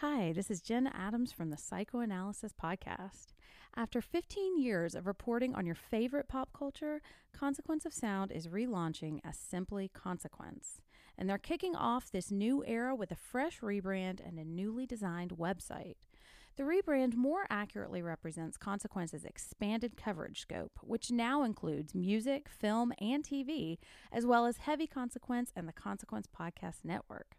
Hi, this is Jen Adams from the Psychoanalysis Podcast. After 15 years of reporting on your favorite pop culture, Consequence of Sound is relaunching as simply Consequence. And they're kicking off this new era with a fresh rebrand and a newly designed website. The rebrand more accurately represents Consequence's expanded coverage scope, which now includes music, film, and TV, as well as Heavy Consequence and the Consequence Podcast Network.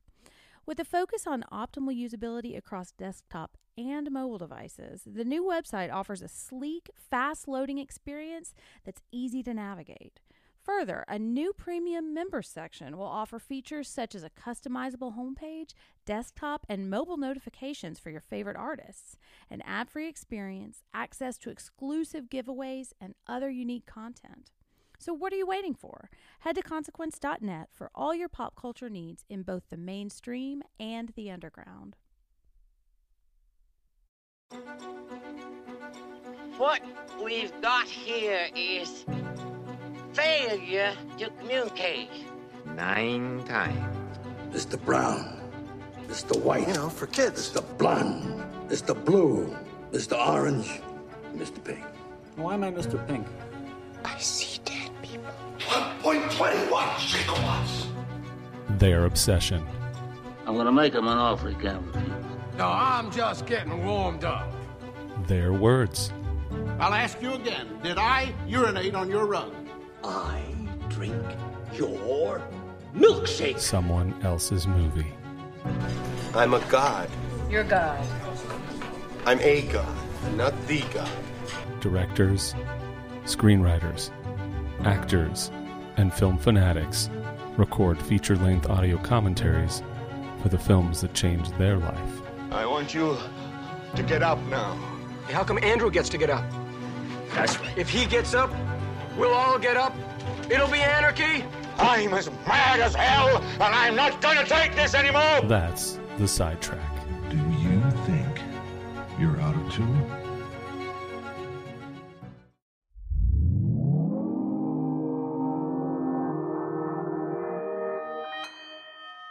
With a focus on optimal usability across desktop and mobile devices, the new website offers a sleek, fast loading experience that's easy to navigate. Further, a new premium member section will offer features such as a customizable homepage, desktop and mobile notifications for your favorite artists, an ad free experience, access to exclusive giveaways, and other unique content. So, what are you waiting for? Head to consequence.net for all your pop culture needs in both the mainstream and the underground. What we've got here is failure to communicate. Nine times. Mr. Brown, Mr. White, You know, for kids. Mr. Blonde, Mr. Blue, Mr. Orange, Mr. Pink. Why am I Mr. Pink? I see dead people. 1.21 gigawatts. Their obsession. I'm gonna make him an offer he can't refuse. No, I'm just getting warmed up. Their words. I'll ask you again. Did I urinate on your rug? I drink your milkshake. Someone else's movie. I'm a god. You're God. I'm a god, not the god. Directors, screenwriters, actors, and film fanatics record feature length audio commentaries for the films that changed their life. I want you to get up now. How come Andrew gets to get up? That's right. If he gets up, we'll all get up. It'll be anarchy. I'm as mad as hell, and I'm not gonna take this anymore! That's the sidetrack.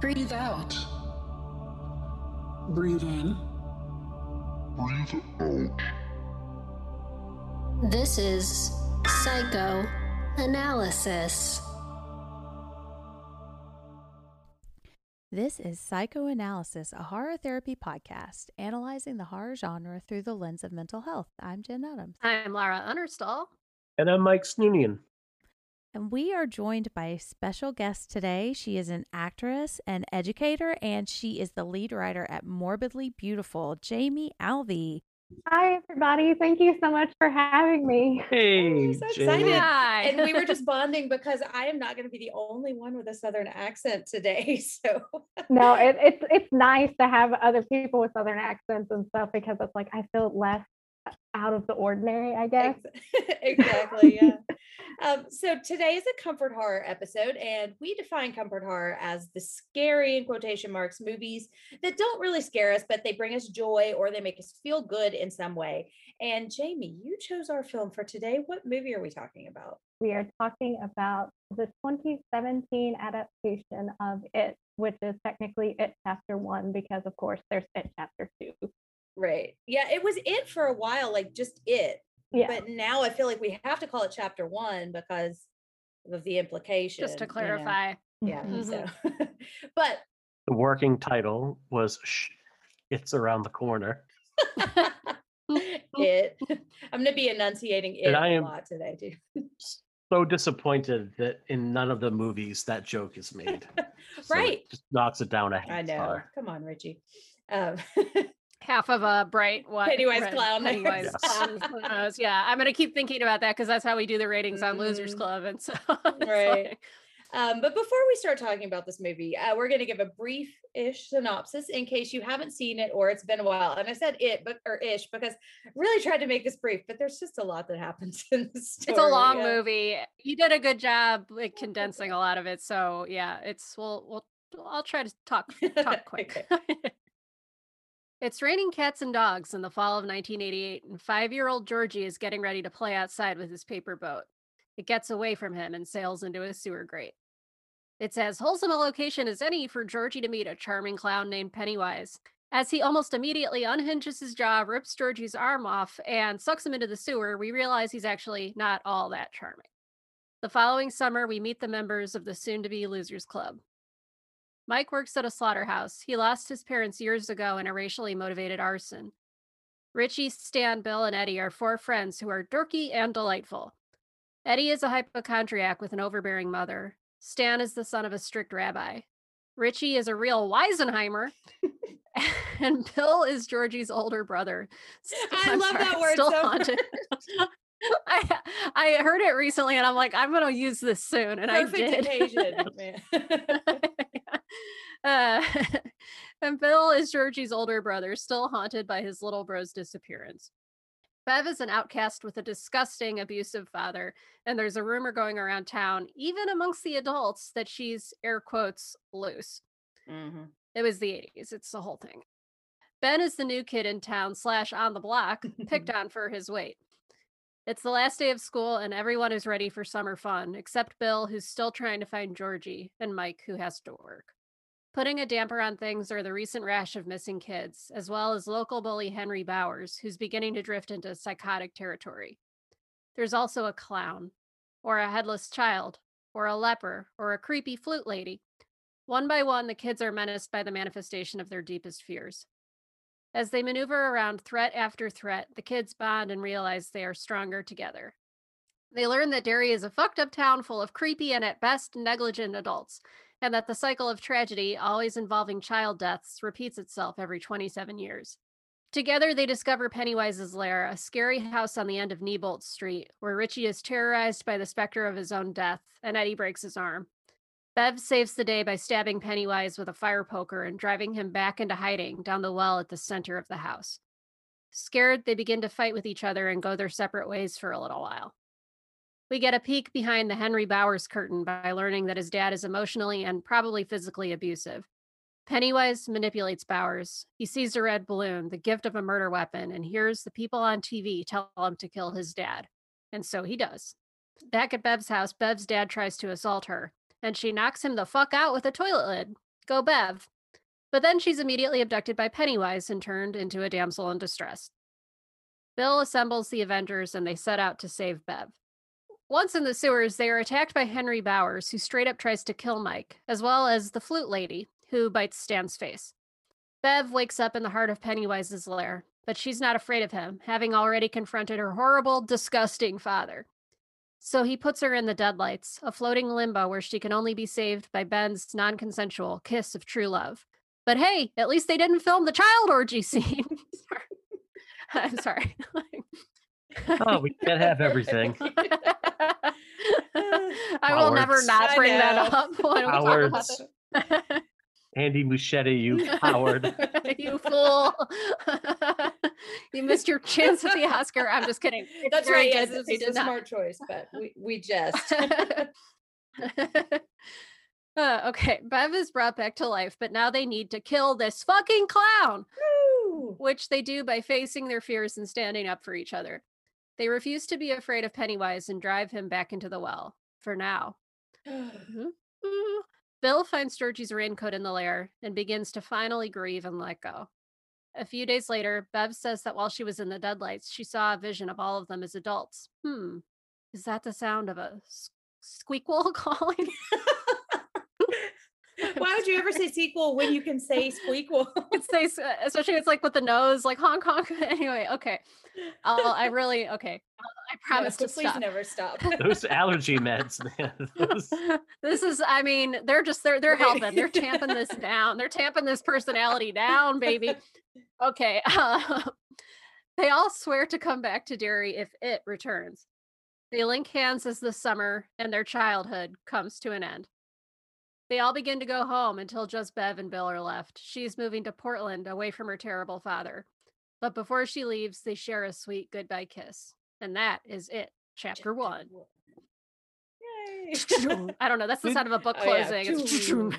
Breathe out. Breathe in. Breathe out. This is psychoanalysis. This is Psychoanalysis, a horror therapy podcast analyzing the horror genre through the lens of mental health. I'm Jen Adams. I'm Lara Unnerstall. And I'm Mike Snoonian. And we are joined by a special guest today. She is an actress and educator, and she is the lead writer at Morbidly Beautiful, Jamie Alvey. Hi, everybody. Thank you so much for having me. Hey, I'm so excited. Hi. And we were just bonding because I am not going to be the only one with a Southern accent today. So, No, it, it's it's nice to have other people with southern accents and stuff because it's like I feel less out of the ordinary, I guess. exactly. Yeah. um, so today is a comfort horror episode, and we define comfort horror as the scary, in quotation marks, movies that don't really scare us, but they bring us joy or they make us feel good in some way. And Jamie, you chose our film for today. What movie are we talking about? We are talking about the 2017 adaptation of It, which is technically It Chapter One because, of course, there's It Chapter Two. Right. Yeah, it was it for a while, like just it. Yeah. But now I feel like we have to call it chapter one because of the implication. Just to you know? clarify. Yeah. Mhm. So, but The working title was Shh, It's Around the Corner. it, I'm going to be enunciating it And I a am- lot today too. So disappointed that in none of the movies that joke is made. So it Right. Just knocks it down a half I know. star. Come on, Richie. Um, Half of a bright what Pennywise red clown. Pennywise Yes. clown nose. Yeah, I'm gonna keep thinking about that because that's how we do the ratings on Losers Mhm. Club, and so it's Right. like- Um, but before we start talking about this movie, uh, we're going to give a brief-ish synopsis in case you haven't seen it or it's been a while. And I said it, but or ish because I really tried to make this brief, but there's just a lot that happens in the story. It's a long yeah. movie. You did a good job like condensing a lot of it. So yeah, it's we'll we'll I'll try to talk talk quick. It's raining cats and dogs in the fall of 1988, and five-year-old Georgie is getting ready to play outside with his paper boat. It gets away from him and sails into a sewer grate. It's as wholesome a location as any for Georgie to meet a charming clown named Pennywise. As he almost immediately unhinges his jaw, rips Georgie's arm off, and sucks him into the sewer, we realize he's actually not all that charming. The following summer, we meet the members of the soon to be Losers Club. Mike works at a slaughterhouse. He lost his parents years ago in a racially motivated arson. Richie, Stan, Bill, and Eddie are four friends who are dorky and delightful. Eddie is a hypochondriac with an overbearing mother. Stan is the son of a strict rabbi. Richie is a real Weisenheimer. and Bill is Georgie's older brother. I I'm love sorry, that word Still so haunted. I I heard it recently and I'm like, I'm gonna use this soon. And Perfect I did. occasion. Uh, and Bill is Georgie's older brother, still haunted by his little bro's disappearance. Bev is an outcast with a disgusting, abusive father, and there's a rumor going around town, even amongst the adults, that she's air quotes loose. It was the 80s, it's the whole thing. Ben is the new kid in town slash on the block, picked on for his weight. It's the last day of school, and everyone is ready for summer fun, except Bill, who's still trying to find Georgie, and Mike, who has to work. Putting a damper on things are the recent rash of missing kids, as well as local bully Henry Bowers, who's beginning to drift into psychotic territory. There's also a clown, or a headless child, or a leper, or a creepy flute lady. One by one, the kids are menaced by the manifestation of their deepest fears. As they maneuver around threat after threat, the kids bond and realize they are stronger together. They learn that Derry is a fucked up town full of creepy and at best negligent adults, and that the cycle of tragedy, always involving child deaths, repeats itself every 27 years. Together, they discover Pennywise's lair, a scary house on the end of Neibolt Street, where Richie is terrorized by the specter of his own death, and Eddie breaks his arm. Bev saves the day by stabbing Pennywise with a fire poker and driving him back into hiding down the well at the center of the house. Scared, they begin to fight with each other and go their separate ways for a little while. We get a peek behind the Henry Bowers curtain by learning that his dad is emotionally and probably physically abusive. Pennywise manipulates Bowers. He sees a red balloon, the gift of a murder weapon, and hears the people on TV tell him to kill his dad. And so he does. Back at Bev's house, Bev's dad tries to assault her, and she knocks him the fuck out with a toilet lid. Go, Bev. But then she's immediately abducted by Pennywise and turned into a damsel in distress. Bill assembles the Avengers and they set out to save Bev. Once in the sewers, they are attacked by Henry Bowers, who straight up tries to kill Mike, as well as the flute lady, who bites Stan's face. Bev wakes up in the heart of Pennywise's lair, but she's not afraid of him, having already confronted her horrible, disgusting father. So he puts her in the deadlights, a floating limbo where she can only be saved by Ben's non consensual kiss of true love. But hey, at least they didn't film the child orgy scene. I'm sorry. Oh, we can't have everything. I will never not bring that up when we talk about it. Andy Muschietti, you coward. you fool. you missed your chance at the Oscar. I'm just kidding. It's That's right. good Yes, that this they is did a not. smart choice, but we, we just. Uh, okay, Bev is brought back to life, but now they need to kill this fucking clown, which they do by facing their fears and standing up for each other. They refuse to be afraid of Pennywise and drive him back into the well, for now. Mhm. Mhm. Bill finds Georgie's raincoat in the lair and begins to finally grieve and let go. A few days later, Bev says that while she was in the deadlights, she saw a vision of all of them as adults. Hmm, is that the sound of a s- squeakquel calling? Why would you ever say sequel when you can say squeakquel? It's they, especially it's like with the nose, like honk honk. anyway, okay. I'll, I really okay. I promise to please stop. never stop. Those allergy meds, man. Those- this is i mean they're just they're they're helping they're tamping this down they're tamping this personality down baby okay uh, they all swear to come back to Derry if it returns they link hands as the summer and their childhood comes to an end They all begin to go home until just Bev and Bill are left. She's moving to Portland away from her terrible father. But before she leaves, they share a sweet goodbye kiss. And that is it. Chapter one. I don't know. That's the Did- sound of a book Oh, yeah. closing.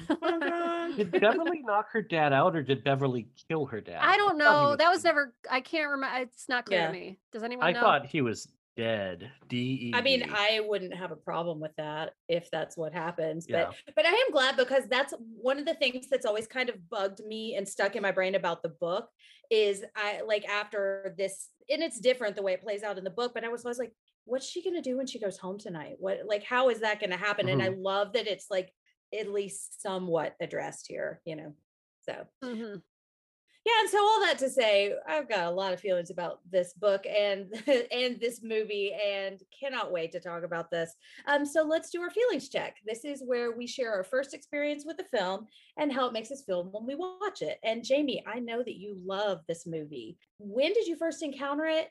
Did Beverly knock her dad out, or did Beverly kill her dad? I don't thought he know. was- That was never. I can't remember. It's not clear Yeah. to me. Does anyone I know? thought he was dead. D E. I mean, I wouldn't have a problem with that if that's what happens. But Yeah. but I am glad because that's one of the things that's always kind of bugged me and stuck in my brain about the book is I like after this and it's different the way it plays out in the book, but I was always like, what's she gonna do when she goes home tonight? What like how is that gonna happen? And I love that it's like at least somewhat addressed here, you know. So Mhm. Yeah, and so all that to say, I've got a lot of feelings about this book and and this movie, and cannot wait to talk about this. Um, so let's do our feelings check. This is where we share our first experience with the film and how it makes us feel when we watch it. And Jamie, I know that you love this movie. When did you first encounter it?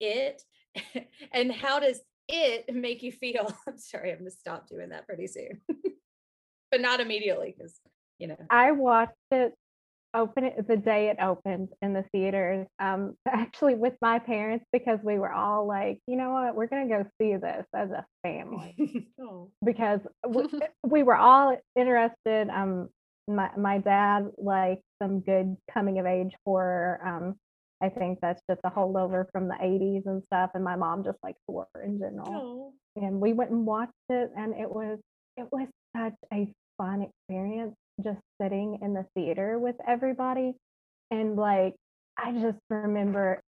It and how does it make you feel? I'm sorry, I'm gonna stop doing that pretty soon, but not immediately because you know. I watched it open it the day it opened in the theaters. Um, actually with my parents because we were all like, you know what, we're gonna go see this as a family oh. because we, we were all interested. Um, my my dad liked some good coming of age horror. Um, I think that's just a holdover from the 80s and stuff. And my mom just likes horror in general Oh. and we went and watched it and it was it was such a fun experience just sitting in the theater with everybody and like i just remember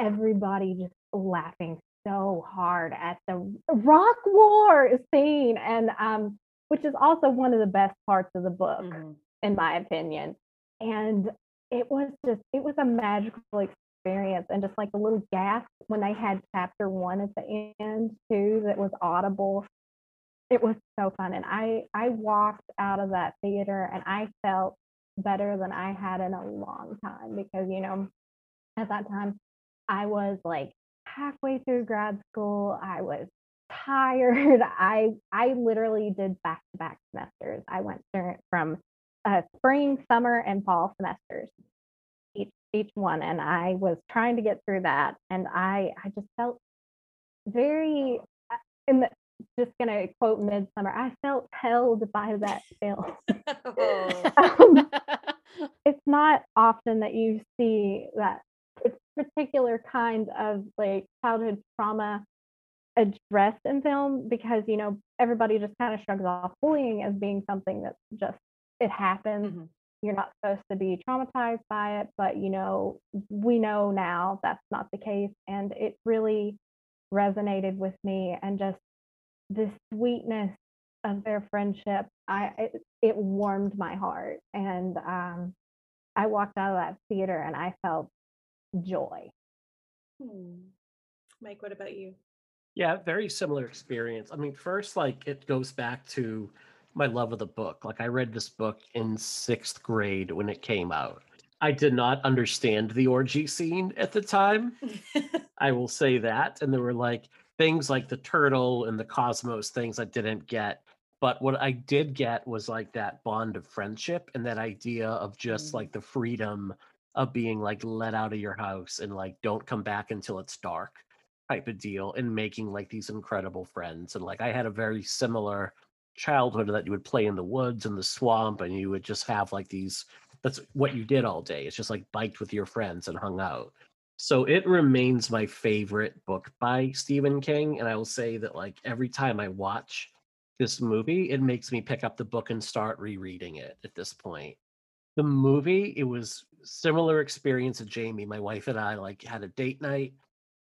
everybody just laughing so hard at the rock war scene and um which is also one of the best parts of the book Mhm. in my opinion and it was just it was a magical experience and just like a little gasp when they had chapter one at the end too that was audible it was so fun and i i walked out of that theater and i felt better than i had in a long time because you know at that time i was like halfway through grad school i was tired i i literally did back to back semesters. I went from uh, spring summer and fall semesters each each one and i was trying to get through that and i i just felt very uh, in the just gonna quote midsummer i felt held by that film. Um, it's not often that you see that particular kind of like childhood trauma addressed in film because you know everybody just kind of shrugs off bullying as being something that's just it happens. You're not supposed to be traumatized by it but you know we know now that's not the case and it really resonated with me and just the sweetness of their friendship i it, it warmed my heart and um i walked out of that theater and i felt joy Hmm. Mike, what about you? Yeah, very similar experience. I mean, first, like it goes back to my love of the book. Like I read this book in sixth grade when it came out. I did not understand the orgy scene at the time. I will say that. And there were like things like the turtle and the cosmos things I didn't get. But what I did get was like that bond of friendship and that idea of just mm. like the freedom of being like let out of your house and like don't come back until it's dark type of deal and making like these incredible friends. And like I had a very similar childhood that you would play in the woods and the swamp and you would just have like these that's what you did all day. It's just like biked with your friends and hung out. So it remains my favorite book by Stephen King. And I will say that like every time I watch this movie, it makes me pick up the book and start rereading it at this point. The movie, it was similar experience to Jamie. My wife and I like had a date night.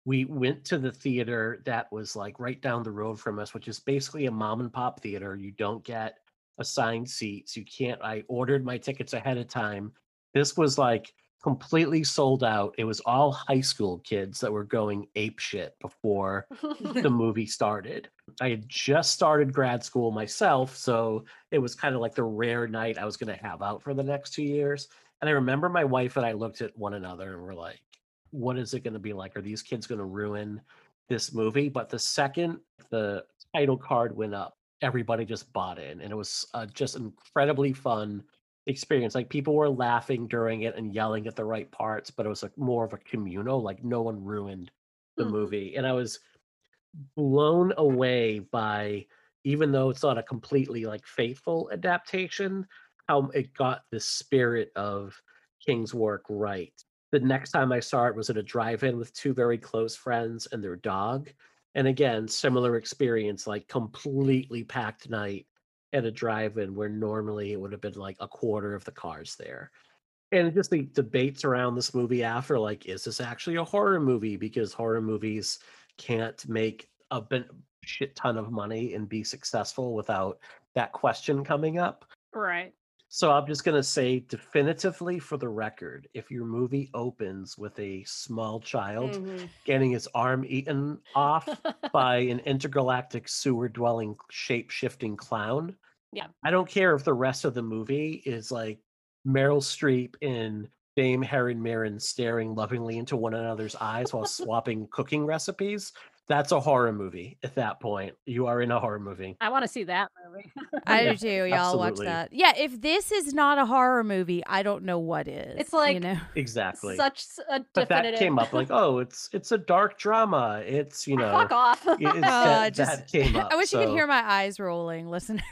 We went to the theater that was like right down the road from us, which is basically a mom and pop theater. You don't get assigned seats. You can't. I ordered my tickets ahead of time. This was like completely sold out. It was all high school kids that were going ape shit before the movie started. I had just started grad school myself, so it was kind of like the rare night I was going to have out for the next two years. And I remember my wife and I looked at one another and were like, what is it going to be like? Are these kids going to ruin this movie? But the second the title card went up, everybody just bought in, and it was uh, just incredibly fun experience. Like people were laughing during it and yelling at the right parts, but it was like more of a communal. Like no one ruined the Mhm. movie, and I was blown away by even though it's not a completely like faithful adaptation how it got the spirit of king's work right the next time i saw it was at a drive-in with two very close friends and their dog and again similar experience like completely packed night at a drive-in where normally it would have been like a quarter of the cars there. And just the debates around this movie after like is this actually a horror movie? Because horror movies can't make a shit ton of money and be successful without that question coming up. Right. So i'm just going to say definitively for the record if your movie opens with a small child Mhm. getting his arm eaten off by an intergalactic sewer dwelling shape shifting clown Yeah. I don't care if the rest of the movie is like Meryl Streep and Dame Helen Mirren staring lovingly into one another's eyes while swapping cooking recipes. That's a horror movie at that point. You are in a horror movie. I want to see that movie. I do too. Y'all watch that. Yeah, if this is not a horror movie, I don't know what is. It's like you know, Exactly. Such s- a but that came up like, oh, it's it's a dark drama. It's you know, Fuck off. it- it's Uh, that, just- that came up. I wish you could hear my eyes rolling, listeners.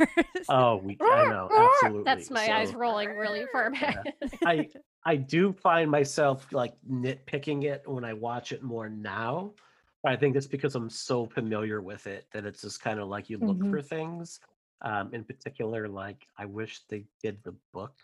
Oh, we I know absolutely. That's my eyes rolling really far back. I I do find myself like nitpicking it when I watch it more now. I think it's because I'm so familiar with it that it's just kind of like you look Mhm. for things. Um, in particular, like I wish they did the book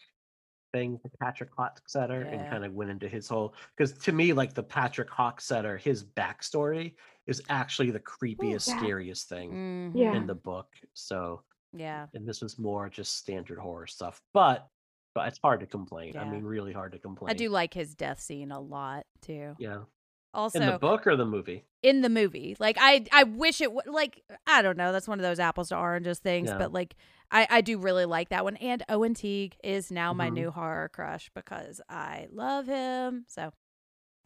thing to Patrick Hockstetter and Yeah. kind of went into his whole because to me, like the Patrick Hockstetter, his backstory is actually the creepiest, yeah. scariest thing in the book. So Yeah. and this was more just standard horror stuff. But but it's hard to complain. I Yeah. mean, really hard to complain. I do like his death scene a lot too. Yeah. Also, in the book or the movie? in the movie. Like I I wish it would like I don't know, that's one of those apples to oranges things, Yeah. but like I I do really like that one and Owen Teague is now my Mhm. new horror crush because I love him. So,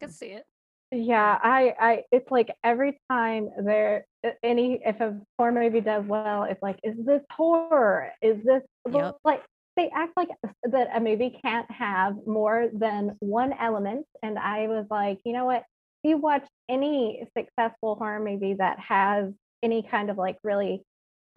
Can see it. Yeah, I, I, it's like every time there, any, if a horror movie does well, it's like, is this horror? Is this Yep. like, they act like that a movie can't have more than one element. And I was like, you know what? If you watch any successful horror movie that has any kind of like really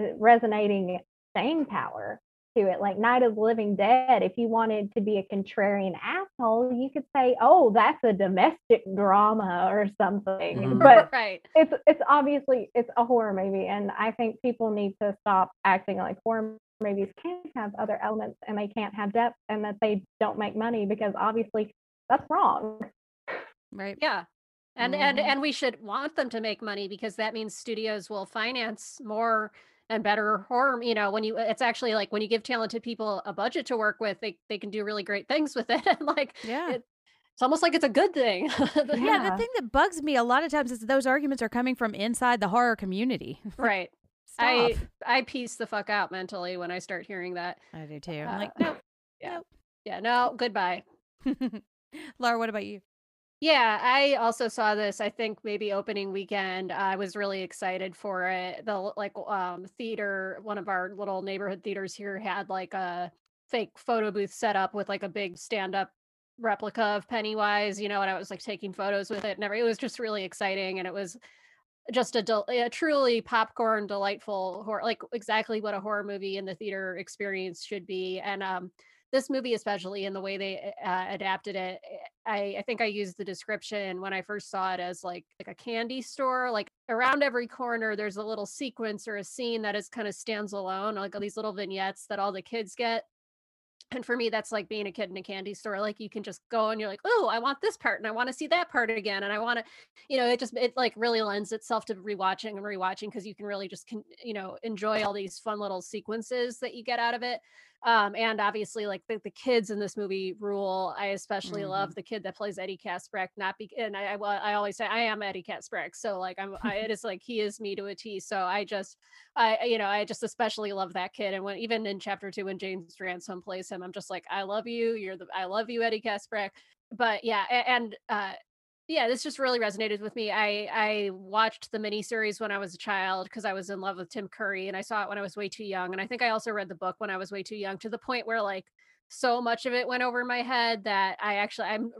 uh, resonating staying power to it, like Night of the Living Dead, if you wanted to be a contrarian asshole, you could say, "Oh, that's a domestic drama or something." Mhm. But right. it's it's obviously it's a horror movie, and I think people need to stop acting like horror movies can't have other elements and they can't have depth, and that they don't make money because obviously that's wrong. right. Yeah. And and Mhm. and we should want them to make money because that means studios will finance more and better horror. You know, when you it's actually like when you give talented people a budget to work with, they they can do really great things with it. And like Yeah. it, it's almost like it's a good thing. The- Yeah, the thing that bugs me a lot of times is those arguments are coming from inside the horror community. Right. Stop. I I piece the fuck out mentally when I start hearing that. I do too. I'm like, Uh, no. Yeah. Yeah, no, goodbye. Laura, what about you? Yeah, I also saw this. I think maybe opening weekend. I was really excited for it. The like um theater, one of our little neighborhood theaters here had like a fake photo booth set up with like a big stand-up replica of Pennywise, you know, and I was like taking photos with it and it was just really exciting and it was just a, del- a truly popcorn delightful horror like exactly what a horror movie in the theater experience should be and um this movie especially in the way they uh, adapted it eh, I, I think i used the description when i first saw it as like like a candy store like around every corner there's a little sequence or a scene that is kind of stands alone like all these little vignettes that all the kids get. And for me that's like being a kid in a candy store like you can just go and you're like oh i want this part and i want to see that part again and i want to you know it just it like really lends itself to rewatching and rewatching because you can really just can you know enjoy all these fun little sequences that you get out of it um and obviously like the, the kids in this movie rule i especially love the kid that plays eddie Kaspbrak, not be and I, I i always say i am eddie Kaspbrak, so like i'm I, it is like he is me to a t so i just I I- you know I just especially love that kid and when even in chapter two when James Ransone plays him I'm just like I love you you're the I love you Eddie Kaspbrak but yeah and uh yeah, this just really resonated with me. I I watched the miniseries when I was a child because I was in love with Tim Curry, and I saw it when I was way too young. And I think I also read the book when I was way too young, to the point where like so much of it went over my head that I actually I'm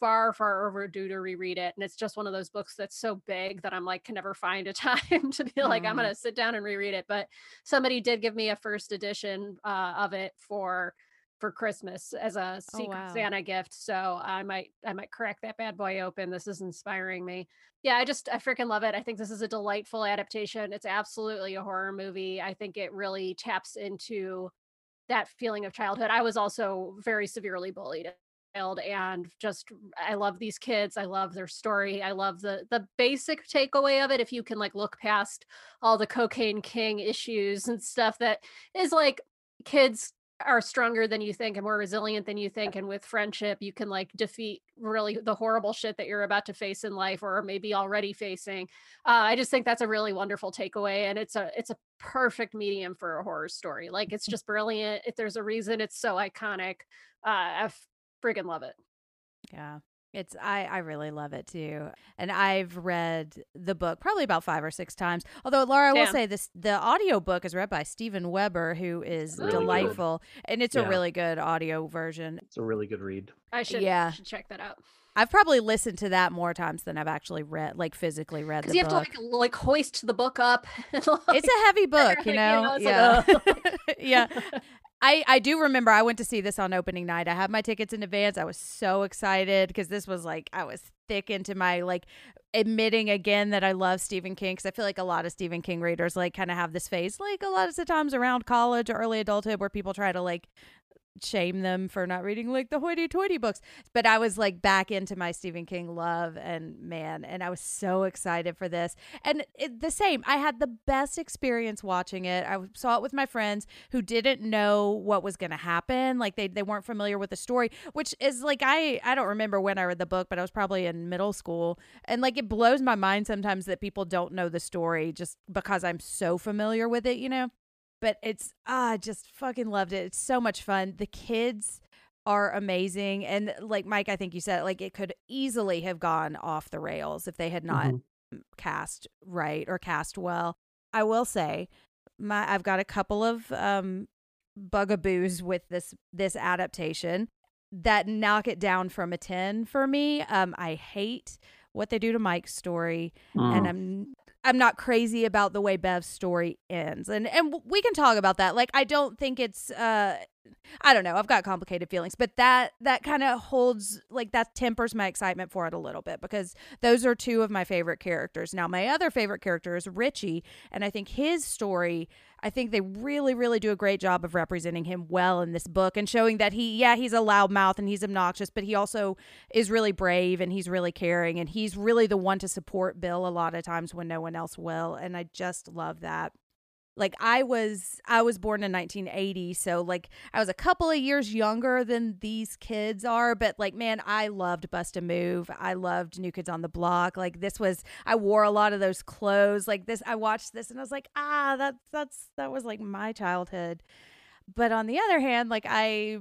far far overdue to reread it. And it's just one of those books that's so big that I'm like can never find a time to be like I'm Mm. gonna sit down and reread it. But somebody did give me a first edition uh, of it for for Christmas as a Oh, wow. Santa gift. So I might I might crack that bad boy open. This is inspiring me. Yeah, I just I freaking love it. I think this is a delightful adaptation. It's absolutely a horror movie. I think it really taps into that feeling of childhood. I was also very severely bullied as a child and just I love these kids. I love their story. I love the the basic takeaway of it if you can like look past all the cocaine king issues and stuff that is like kids are stronger than you think and more resilient than you think and with friendship you can like defeat really the horrible shit that you're about to face in life or maybe already facing. Uh, i just think that's a really wonderful takeaway and it's a it's a perfect medium for a horror story. Like it's just brilliant if there's a reason it's so iconic. Uh, i friggin love it. Yeah. It's I I really love it too. And I've read the book probably about 5 or 6 times. Although Laura I will say this the audio book is read by Steven Weber who is Really good. delightful and it's a really good audio version. It's a really good read. i should Yeah. should check that out I've probably listened to that more times than I've actually read like physically read because the you have to like like hoist the book up and, like, it's a heavy book, you you know. know, yeah. like, yeah. I, I do remember I went to see this on opening night. I had my tickets in advance. I was so excited because this was like I was thick into my like admitting again that I love Stephen King because I feel like a lot of Stephen King readers like kind of have this phase like a lot of the times around college or early adulthood where people try to like shame them for not reading like the hoity-toity books. But i was like back into my stephen king love and man and i was so excited for this. And it, the same i had the best experience watching it. I saw it with my friends who didn't know what was going to happen. Like they, they weren't familiar with the story which is like i i don't remember when i read the book but i was probably in middle school. And like it blows my mind sometimes that people don't know the story just because i'm so familiar with it you know but it's ah, I just fucking loved it. It's so much fun. The kids are amazing, and like Mike, I think you said like it could easily have gone off the rails if they had not Mhm. cast right or cast well. I will say, my I've got a couple of um bugaboos with this this adaptation that knock it down from a 10 for me. Um I hate what they do to Mike's story and Mm. I'm I'm not crazy about the way Bev's story ends. And and we can talk about that. Like I don't think it's uh I don't know. I've got complicated feelings, but that that kind of holds like that tempers my excitement for it a little bit because those are two of my favorite characters. Now, my other favorite character is Richie, and I think his story, I think they really really do a great job of representing him well in this book and showing that he yeah, he's a loudmouth and he's obnoxious, but he also is really brave and he's really caring and he's really the one to support Bill a lot of times when no one else will, and I just love that like i was i was born in 1980 so like i was a couple of years younger than these kids are but like man i loved bust a move. I loved new kids on the block. Like this was i wore a lot of those clothes. Like this i watched this and i was like ah that's that's that was like my childhood. But on the other hand like i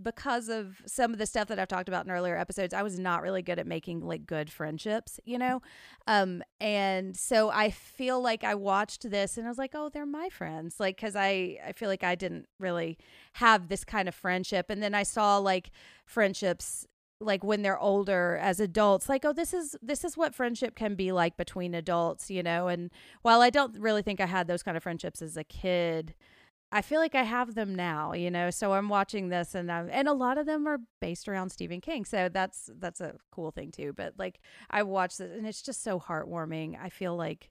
because of some of the stuff that I've talked about in earlier episodes, I was not really good at making like good friendships, you know? Um, and so I feel like I watched this and I was like, oh, they're my friends. Like, cause I, I feel like I didn't really have this kind of friendship. And then I saw like friendships like when they're older as adults like oh this is this is what friendship can be like between adults you know and while i don't really think i had those kind of friendships as a kid I feel like I have them now, you know. So I'm watching this, and I'm, and a lot of them are based around Stephen King, so that's that's a cool thing too. But like I watched it, and it's just so heartwarming. I feel like,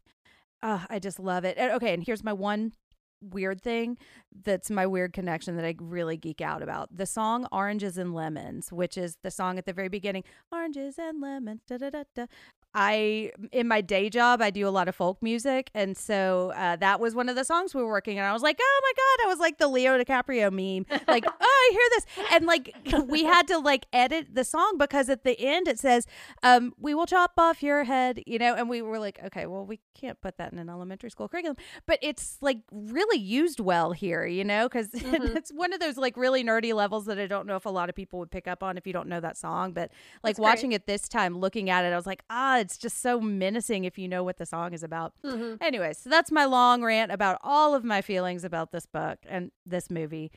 uh, I just love it. And, okay, and here's my one weird thing that's my weird connection that I really geek out about. The song Oranges and Lemons, which is the song at the very beginning, Oranges and Lemons, da da da da. I in my day job I do a lot of folk music, and so uh, that was one of the songs we were working. On. And I was like, oh my god, I was like the Leo DiCaprio meme, like oh I hear this, and like we had to like edit the song because at the end it says, um, "We will chop off your head," you know, and we were like, okay, well we can't put that in an elementary school curriculum, but it's like really used well here, you know, because mm-hmm. it's one of those like really nerdy levels that I don't know if a lot of people would pick up on if you don't know that song, but like That's watching great. it this time, looking at it, I was like, ah it's just so menacing if you know what the song is about. Mm-hmm. Anyway, so that's my long rant about all of my feelings about this book and this movie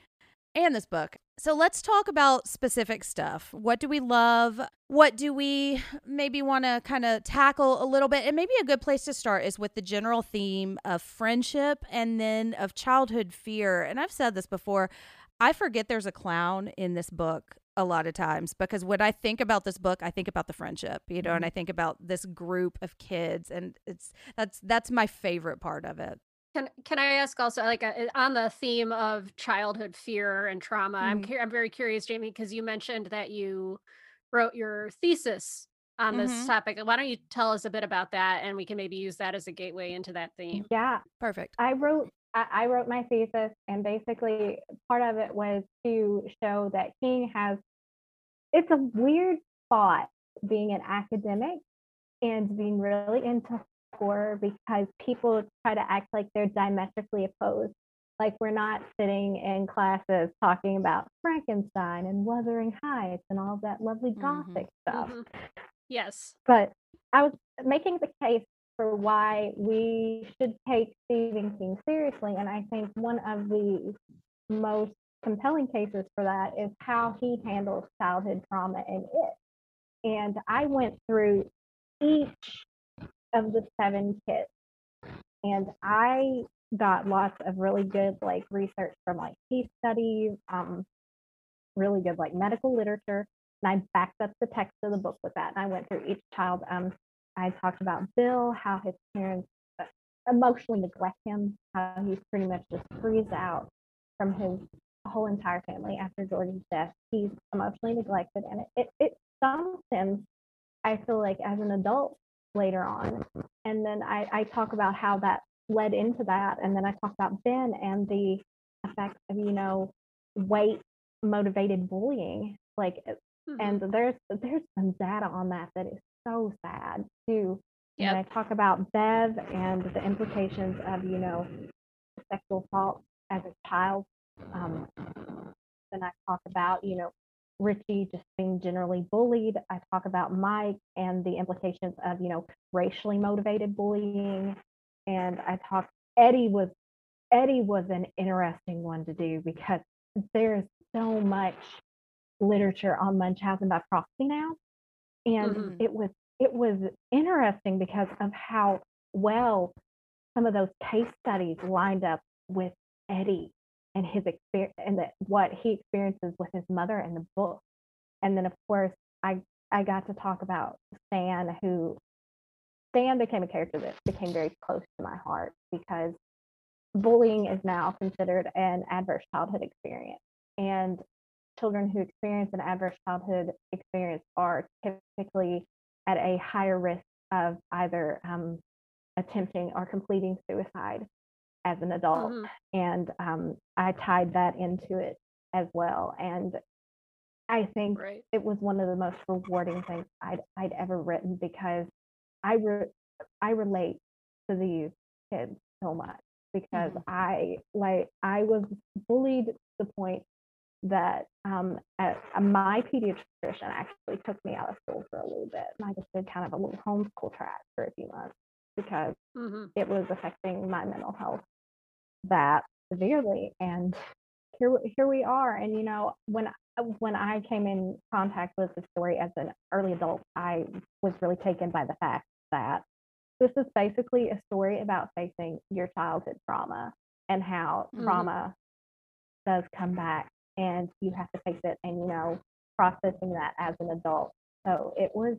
and this book. So let's talk about specific stuff. What do we love? What do we maybe want to kind of tackle a little bit? And maybe a good place to start is with the general theme of friendship and then of childhood fear. And I've said this before. I forget there's a clown in this book a lot of times because when I think about this book, I think about the friendship, you know, mm-hmm. and I think about this group of kids, and it's that's that's my favorite part of it. Can can I ask also like uh, on the theme of childhood fear and trauma? Mm-hmm. I'm I'm very curious, Jamie, because you mentioned that you wrote your thesis on this mm-hmm. topic. Why don't you tell us a bit about that, and we can maybe use that as a gateway into that theme? Yeah, perfect. I wrote I, wrote my thesis, and basically part of it was to show that King has. It's a weird spot being an academic and being really into horror because people try to act like they're diametrically opposed. Like we're not sitting in classes talking about Frankenstein and Wuthering Heights and all that lovely mm-hmm. gothic mm-hmm. stuff. Mm-hmm. Yes. But I was making the case for why we should take Stephen King seriously. And I think one of the most compelling cases for that is how he handles childhood trauma in it. And I went through each of the seven kids and I got lots of really good like research from like case studies, um, really good like medical literature. And I backed up the text of the book with that. And I went through each child um, I talked about Bill, how his parents uh, emotionally neglect him, how he's pretty much just frees out from his whole entire family after George's death. He's emotionally neglected, and it, it, it stunts him, I feel like, as an adult later on. And then I, I talk about how that led into that. And then I talk about Ben and the effects of, you know, weight motivated bullying. Like, mm-hmm. and there's there's some data on that that is so sad too. Yep. And I talk about Bev and the implications of, you know, sexual assault as a child. Um, then I talk about, you know, Richie just being generally bullied. I talk about Mike and the implications of, you know, racially motivated bullying. And I talk Eddie was Eddie was an interesting one to do because there's so much literature on Munchausen by proxy now and mm-hmm. it was it was interesting because of how well some of those case studies lined up with Eddie and his experience and the, what he experiences with his mother in the book. And then of course I I got to talk about Stan who Stan became a character that became very close to my heart because bullying is now considered an adverse childhood experience. And children who experience an adverse childhood experience are typically at a higher risk of either um, attempting or completing suicide as an adult. Mm-hmm. And um, I tied that into it as well. And I think right. it was one of the most rewarding things I'd, I'd ever written because I, re- I relate to these kids so much because mm-hmm. I like I was bullied to the point that um, at, uh, my pediatrician actually took me out of school for a little bit. And I just did kind of a little homeschool track for a few months because mm-hmm. it was affecting my mental health that severely. And here, here we are. And you know, when when I came in contact with the story as an early adult, I was really taken by the fact that this is basically a story about facing your childhood trauma and how mm-hmm. trauma does come back and you have to face it and you know processing that as an adult so it was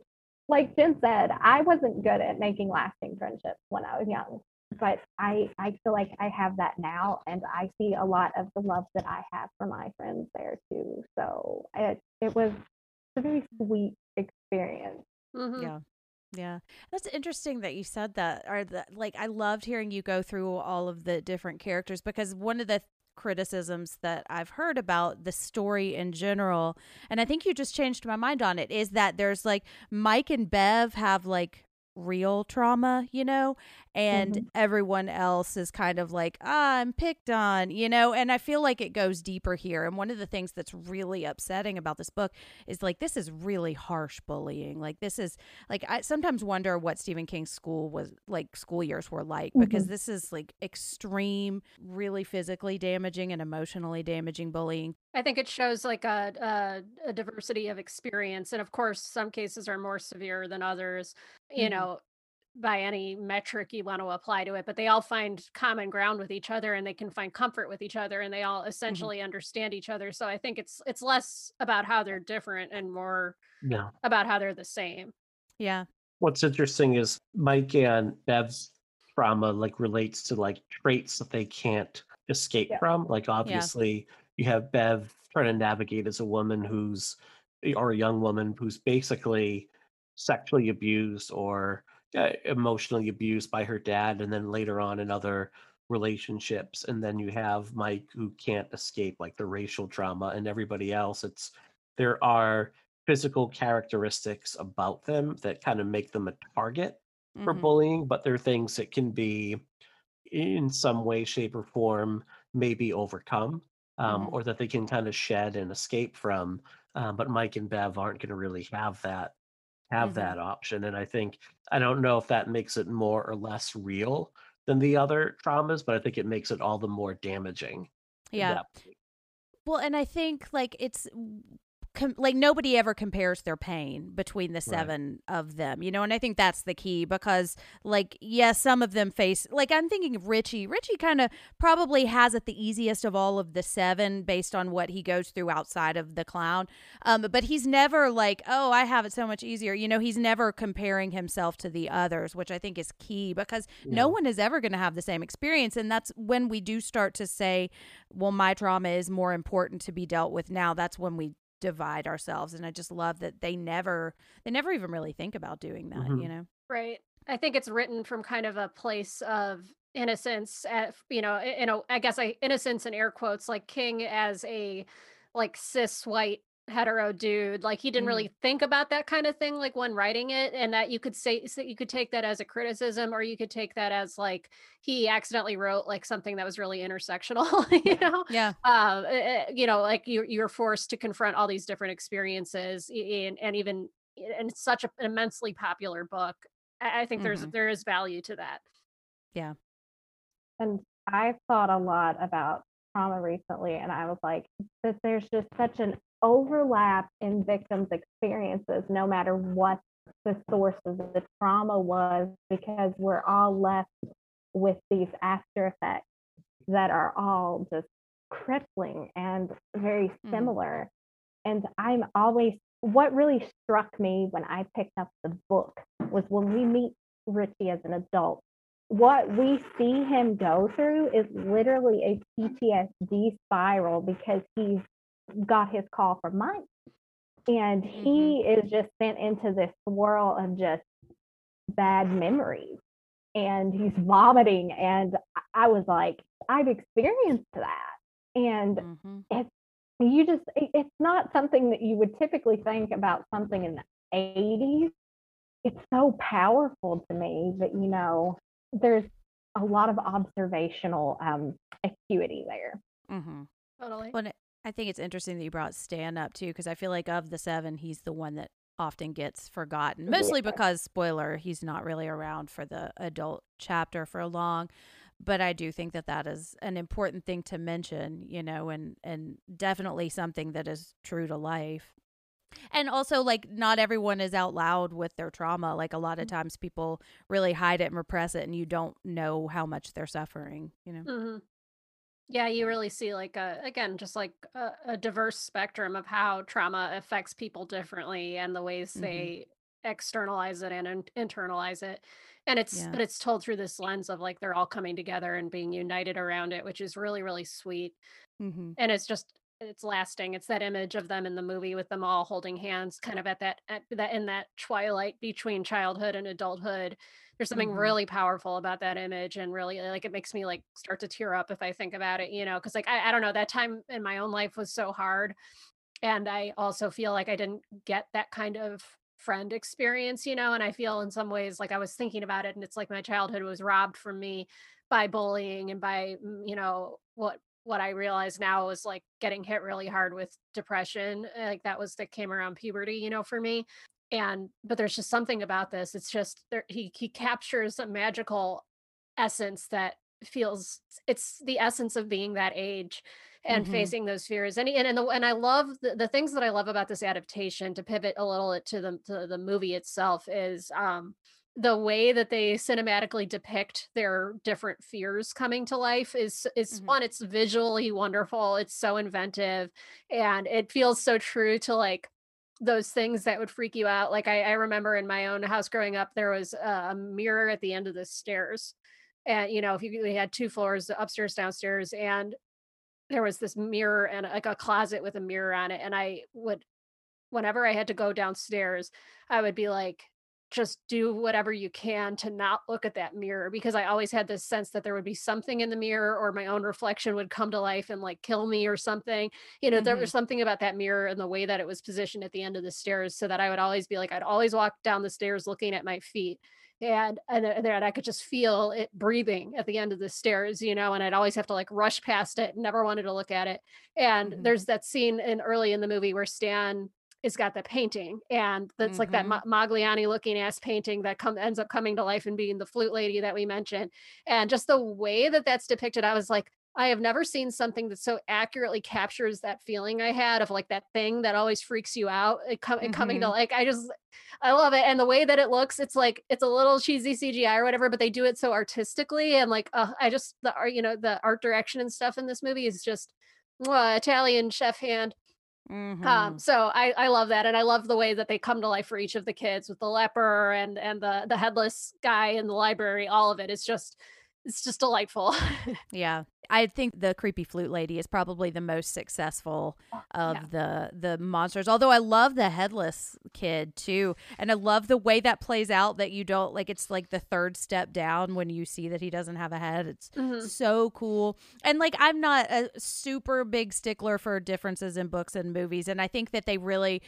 like jen said i wasn't good at making lasting friendships when i was young but i i feel like i have that now and i see a lot of the love that i have for my friends there too so it it was a very sweet experience mm-hmm. yeah Yeah. That's interesting that you said that or that like I loved hearing you go through all of the different characters because one of the criticisms that I've heard about the story in general and I think you just changed my mind on it is that there's like Mike and Bev have like real trauma, you know, and Mhm. everyone else is kind of like, ah, I'm picked on, you know, and I feel like it goes deeper here. And one of the things that's really upsetting about this book is like, this is really harsh bullying. Like, this is like, I sometimes wonder what Stephen King's school was like, school years were like, because Mhm. this is like extreme, really physically damaging and emotionally damaging bullying. I think it shows like a, a a diversity of experience, and of course, some cases are more severe than others. You Mhm. know, by any metric you want to apply to it, but they all find common ground with each other, and they can find comfort with each other, and they all essentially understand each other. So I think it's it's less about how they're different and more Yeah. about how they're the same. Yeah. What's interesting is Mike and Bev's trauma like relates to like traits that they can't escape Yeah. from. Like obviously you have Bev trying to navigate as a woman who's or a young woman who's basically sexually abused or uh, emotionally abused by her dad and then later on in other relationships and then you have Mike who can't escape like the racial trauma and everybody else it's there are physical characteristics about them that kind of make them a target for Mhm. bullying but they're things that can be in some way shape or form maybe overcome um, Mhm. or that they can kind of shed and escape from um, but mike and bev aren't going to really have that have Mhm. that option and i think i don't know if that makes it more or less real than the other traumas but i think it makes it all the more damaging Yeah. Well, and I think like it's com- like nobody ever compares their pain between the seven of them, you know, and I think that's the key because like yes, some of them face like I'm thinking of Richie. Richie kind of probably has it the easiest of all of the seven based on what he goes through outside of the clown. Um, but he's never like, oh, I have it so much easier. You know, he's never comparing himself to the others, which I think is key because no one is ever going to have the same experience, and that's when we do start to say, well, my trauma is more important to be dealt with now. That's when we divide ourselves and i just love that they never they never even really think about doing that Mhm. you know Right. I think it's written from kind of a place of innocence at, you know, you know, I guess I innocence in air quotes, like King as a like cis white hetero dude. Like he didn't Mhm. really think about that kind of thing like when writing it. And that you could say so you could take that as a criticism or you could take that as like he accidentally wrote like something that was really intersectional, you know? yeah uh, uh, you know, like you you're forced to confront all these different experiences in, and even and it's such an immensely popular book. I, I think there's Mhm. there is value to that. yeah And I've thought a lot about trauma recently, and I was like, that there's just such an overlap in victims' experiences, no matter what the source of the trauma was, because we're all left with these after effects that are all just crippling and very Mhm. similar. And I'm always, what really struck me when I picked up the book was when we meet Richie as an adult what we see him go through is literally a PTSD spiral because he's got his call from Mike. And he is just sent into this swirl of just bad memories. And he's vomiting. And I- I was like, I've experienced that. And Mhm. it's you just it- it's not something that you would typically think about something in the 80s it's so powerful to me that you know there's a lot of observational um acuity there mm-hmm. Totally. Well, and it- I think it's interesting that you brought Stan up too, because I feel like of the seven, he's the one that often gets forgotten. Mostly Yeah. because, spoiler, he's not really around for the adult chapter for long. But I do think that that is an important thing to mention, you know, and and definitely something that is true to life. And also, like, not everyone is out loud with their trauma. Like, a lot of times people really hide it and repress it, and you don't know how much they're suffering, you know? hmm Yeah, you really see like a again just like a, a diverse spectrum of how trauma affects people differently and the ways Mhm. they externalize it and in- internalize it. And it's Yeah. but it's told through this lens of like they're all coming together and being united around it, which is really really sweet. Mm-hmm. And it's just it's lasting. It's that image of them in the movie with them all holding hands, kind of at that at that in that twilight between childhood and adulthood. There's something Mhm. really powerful about that image, and really like it makes me like start to tear up if I think about it. You know, because like I, I don't know, that time in my own life was so hard, and I also feel like I didn't get that kind of friend experience. You know, and I feel in some ways like I was thinking about it, and it's like my childhood was robbed from me by bullying and by mm, you know what what I realize now is like getting hit really hard with depression. uh, Like that was that came around puberty, you know, for me. And but there's just something about this. It's just there he he captures a magical essence that feels it's the essence of being that age and Mhm. facing those fears and and and, the, and I love the, the things that I love about this adaptation to pivot a little to the to the movie itself is um the way that they cinematically depict their different fears coming to life is is Mhm. fun it's visually wonderful it's so inventive and it feels so true to like those things that would freak you out like I, I remember in my own house growing up there was a a mirror at the end of the stairs and you know if you we had two floors upstairs downstairs and there was this mirror and like a closet with a mirror on it and i would whenever i had to go downstairs i would be like just do whatever you can to not look at that mirror because i always had this sense that there would be something in the mirror or my own reflection would come to life and like kill me or something you know there Mhm. was something about that mirror and the way that it was positioned at the end of the stairs so that i would always be like i'd always walk down the stairs looking at my feet and and then and I could just feel it breathing at the end of the stairs, you know, and I'd always have to like rush past it, never wanted to look at it. And Mhm. there's that scene in early in the movie where Stan is got the painting and that's like that Mhm. Ma- Modigliani looking ass painting that come ends up coming to life and being the flute lady that we mentioned. And just the way that that's depicted, I was like, I have never seen something that so accurately captures that feeling I had of like that thing that always freaks you out. It, com- it coming to Mhm. like, I just, I love it. And the way that it looks, it's like, it's a little cheesy CGI or whatever, but they do it so artistically. And like, uh, I just, the art, you know, the art direction and stuff in this movie is just mwah, Italian chef hand. Um, Mhm. so I, I love that. And I love the way that they come to life for each of the kids with the leper and, and the, the headless guy in the library, all of. It's just, it's just delightful. Yeah. I think the creepy flute lady is probably the most successful of yeah. the the monsters. Although I love the headless kid too, and I love the way that plays out. That you don't like. It's like the third step down when you see that he doesn't have a head. It's Mhm. so cool. And like I'm not a super big stickler for differences in books and movies, and I think that they really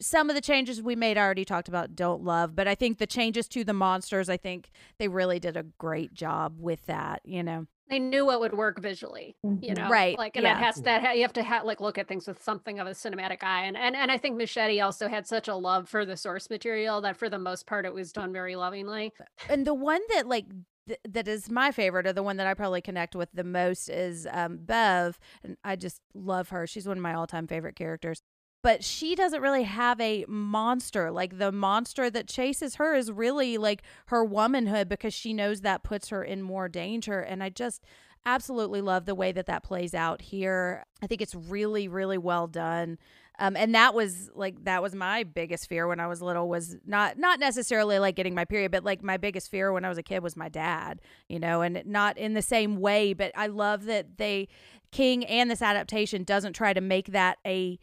some of the changes we made I already talked about don't love, but I think the changes to the monsters, I think they really did a great job with that. You know. They knew what would work visually you know Right, like and yeah. that has that you have to ha- like look at things with something of a cinematic eye and, and and i think Muschietti also had such a love for the source material that for the most part it was done very lovingly. And the one that like th- that is my favorite or the one that i probably connect with the most is um bev and i just love her. She's one of my all-time favorite characters but she doesn't really have a monster. Like the monster that chases her is really like her womanhood because she knows that puts her in more danger. And i just absolutely love the way that that plays out here. I think it's really really well done. Um, and that was like that was my biggest fear when I was little was not not necessarily like getting my period, but like my biggest fear when I was a kid was my dad, you know, and not in the same way. But I love that they King and this adaptation doesn't try to make that a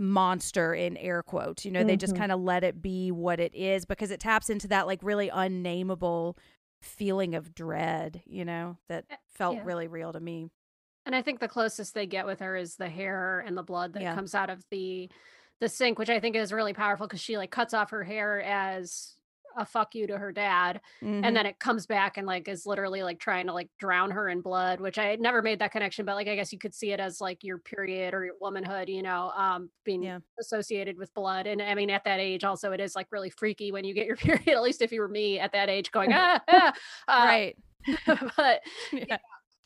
monster in air quotes. You know, they just Mhm. kind of let it be what it is because it taps into that like really unnameable feeling of dread, you know, that felt yeah. really real to me. and i think the closest they get with her is the hair and the blood that Yeah. comes out of the the sink which i think is really powerful because she like cuts off her hair as a fuck you to her dad Mhm. and then it comes back and like is literally like trying to like drown her in blood which i never made that connection but like i guess you could see it as like your period or your womanhood you know um being Yeah. associated with blood and i mean at that age also it is like really freaky when you get your period at least if you were me at that age going ah, ah uh, right. but Yeah.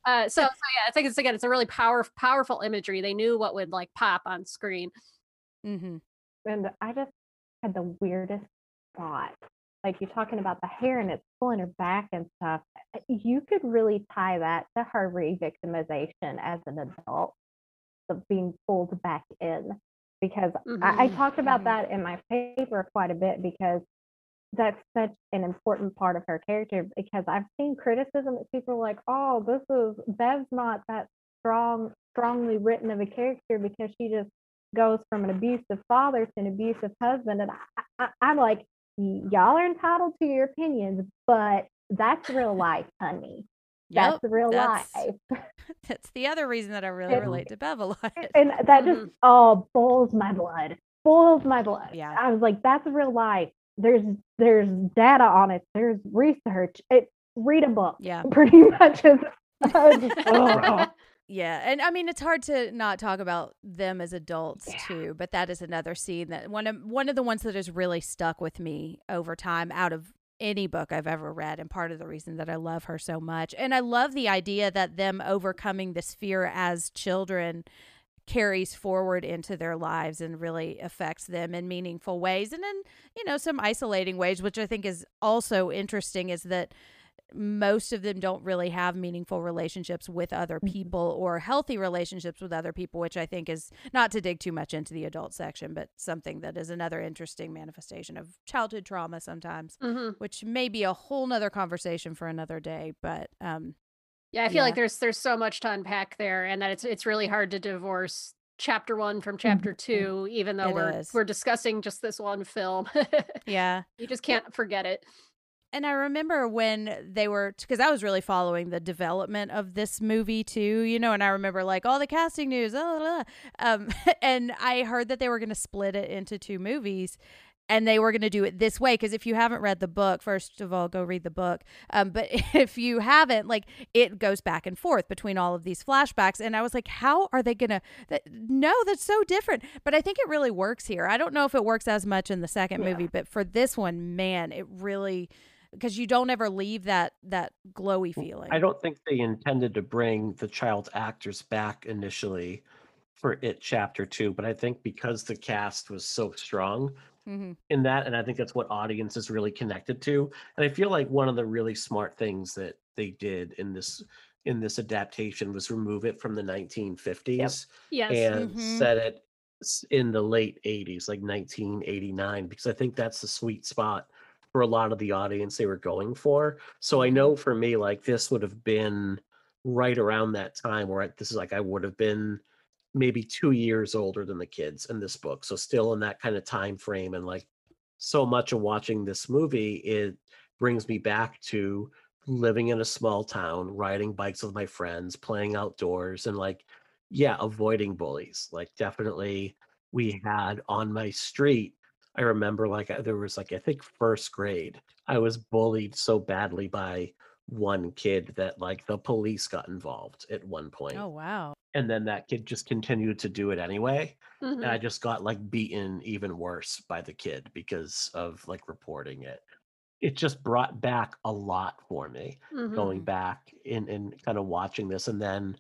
uh so, so yeah i think it's again it's a really power powerful imagery they knew what would like pop on screen Mm-hmm. And I just had the weirdest thought. Like you're talking about the hair and it's pulling her back and stuff. uh, You could really tie that to her re-victimization as an adult, of being pulled back in. Because I, I Mhm, talked about that in my paper quite a bit because that's such an important part of her character. Because I've seen criticism that people are like, "Oh, this is Bev's not that strong, strongly written of a character because she just goes from an abusive father to an abusive husband, and I, I, I'm like, y'all are entitled to your opinions, but that's real life, honey. That's Yep, real that's- life. That's the other reason that I really And- relate to Bev a lot. and that just oh boils my blood boils my blood Yeah. i was like that's real life there's there's data on it there's research it read a book Yeah. pretty much is just- oh. Yeah, and I mean it's hard to not talk about them as adults too, but that is another scene that one of one of the ones that has really stuck with me over time out of any book I've ever read and part of the reason that I love her so much. And I love the idea that them overcoming this fear as children carries forward into their lives and really affects them in meaningful ways and in, you know, some isolating ways, which I think is also interesting is that most of them don't really have meaningful relationships with other people or healthy relationships with other people, which I think is not to dig too much into the adult section, but something that is another interesting manifestation of childhood trauma sometimes, Mhm. which may be a whole nother conversation for another day. But um, Yeah, I feel like there's there's so much to unpack there, and that it's it's really hard to divorce chapter one from chapter two, even though It we're is. we're discussing just this one film. yeah. you just can't forget it. And I remember when they were, because I was really following the development of this movie too, you know, and I remember like all the casting news, blah, blah, blah. Um, and I heard that they were going to split it into two movies and they were going to do it this way. Because if you haven't read the book, first of all, go read the book. Um, but if you haven't, like it goes back and forth between all of these flashbacks. And I was like, how are they going to, that, no, that's so different. But I think it really works here. I don't know if it works as much in the second Yeah. movie, but for this one, man, it really because you don't ever leave that that glowy feeling. I don't think they intended to bring the child actors back initially for it chapter two, but I think because the cast was so strong Mhm. in that, and I think that's what audiences really connected to. And I feel like one of the really smart things that they did in this in this adaptation was remove it from the 1950s Yes. and Mhm. set it in the late 80s, like 1989, because I think that's the sweet spot for a lot of the audience they were going for. So I know for me, like this would have been right around that time where I, this is like I would have been maybe two years older than the kids in this book. So still in that kind of time frame. And like so much of watching this movie, it brings me back to living in a small town, riding bikes with my friends, playing outdoors, and like, yeah, avoiding bullies. Like, definitely, we had on my street. I remember like there was like I think first grade, I was bullied so badly by one kid that like the police got involved at one point Oh wow. and then that kid just continued to do it anyway and i Mhm. just got like beaten even worse by the kid because of like reporting it it just brought back a lot for me going Mhm. back in and kind of watching this and then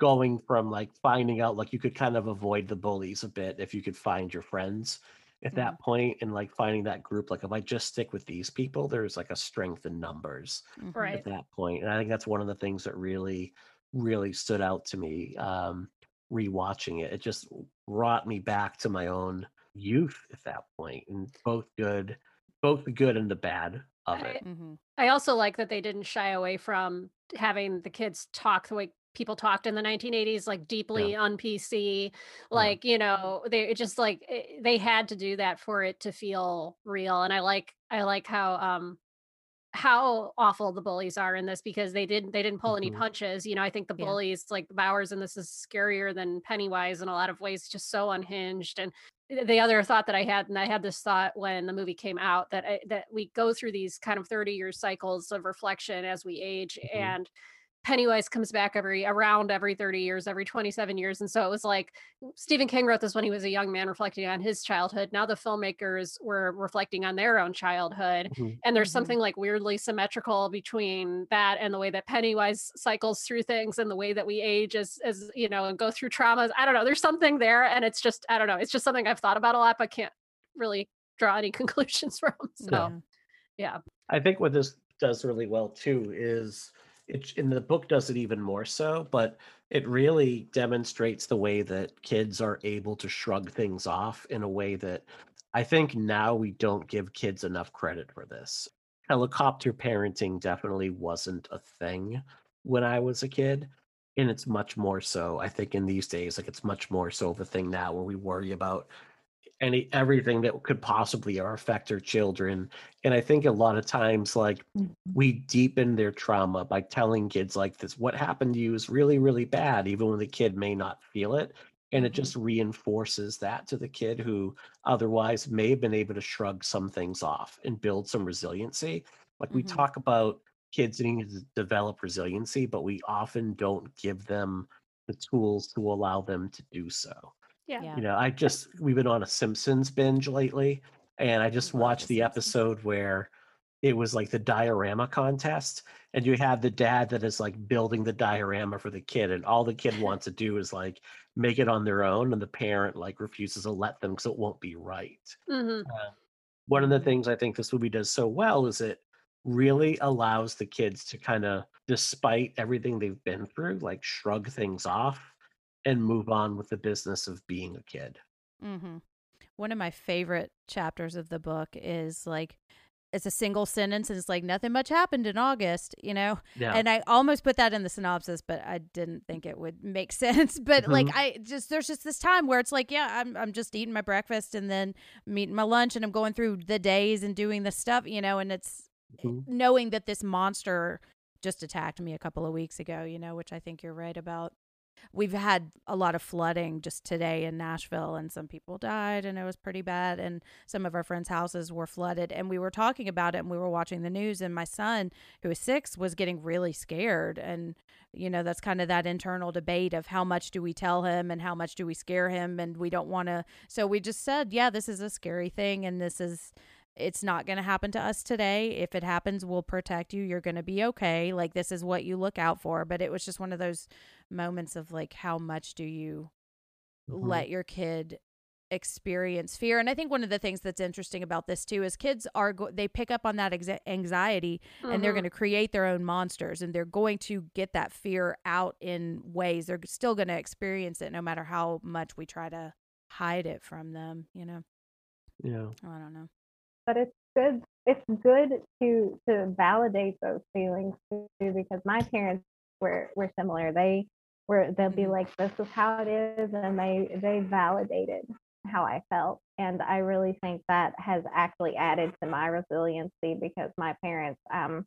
going from like finding out like you could kind of avoid the bullies a bit if you could find your friends at that point and like finding that group like if i just stick with these people there's like a strength in numbers Right. at that point and i think that's one of the things that really really stood out to me um rewatching it it just brought me back to my own youth at that point and both good both the good and the bad of it Mm-hmm. I also like that they didn't shy away from having the kids talk the way people talked in the 1980s, like deeply on PC. Like, you know, they it just like eh, they had to do that for it to feel real. And I like I like how um how awful the bullies are in this because they didn't they didn't pull any Mhm. punches. You know, I think the Yeah. bullies like Bowers and this is scarier than Pennywise in a lot of ways, just so unhinged. And the other thought that I had, and I had this thought when the movie came out, that I, that we go through these kind of 30 year cycles of reflection as we age, Mhm. and Pennywise comes back every around every 30 years, every 27 years. And so it was like Stephen King wrote this when he was a young man reflecting on his childhood. Now the filmmakers were reflecting on their own childhood. Mhm. And there's Mhm. something like weirdly symmetrical between that and the way that Pennywise cycles through things and the way that we age as as you know and go through traumas. I don't know. There's something there. And it's just, I don't know. It's just something I've thought about a lot, but can't really draw any conclusions from. So No. yeah. I think what this does really well too is it in the book does it even more so, but it really demonstrates the way that kids are able to shrug things off in a way that I think now we don't give kids enough credit for this. Helicopter parenting definitely wasn't a thing when I was a kid. and it's much more so i think in these days like it's much more so of a thing now where we worry about any everything that could possibly affect our children and i think a lot of times like we deepen their trauma by telling kids like this what happened to you is really really bad even when the kid may not feel it and it just reinforces that to the kid who otherwise may have been able to shrug some things off and build some resiliency like we Mhm. talk about kids needing to develop resiliency but we often don't give them the tools to allow them to do so Yeah. you know, I just we've been on a Simpsons binge lately, and I just watched the episode where it was like the diorama contest, and you have the dad that is like building the diorama for the kid, and all the kid wants to do is like make it on their own, and the parent like refuses to let them because it won't be right. hmm Uh, one of the things I think this movie does so well is it really allows the kids to kind of, despite everything they've been through, like shrug things off and move on with the business of being a kid. Mm-hmm. One of my favorite chapters of the book is like it's a single sentence and it's like nothing much happened in August, you know. Yeah. And I almost put that in the synopsis, but I didn't think it would make sense. But like Mhm. I just there's just this time where it's like, yeah, I'm I'm just eating my breakfast and then I'm eating my lunch and I'm going through the days and doing the stuff, you know, and it's Mhm. knowing that this monster just attacked me a couple of weeks ago, you know, which I think you're right about. We've had a lot of flooding just today in Nashville, and some people died, and it was pretty bad. And some of our friends' houses were flooded. And we were talking about it, and we were watching the news. And my son, who is six, was getting really scared. And, you know, that's kind of that internal debate of how much do we tell him and how much do we scare him. And we don't want to. So we just said, yeah, this is a scary thing, and this is it's not going to happen to us today. If it happens, we'll protect you. You're going to be okay. Like this is what you look out for. But it was just one of those moments of like how much do you Mhm. let your kid experience fear and i think one of the things that's interesting about this too is kids are go- they pick up on that exa- anxiety and they're Mhm. going to create their own monsters and they're going to get that fear out in ways they're still going to experience it no matter how much we try to hide it from them you know Yeah. Oh, i don't know but it's good it's good to to validate those feelings too because my parents were were similar. They were they'll be like this is how it is and they they validated how i felt. And i really think that has actually added to my resiliency because my parents um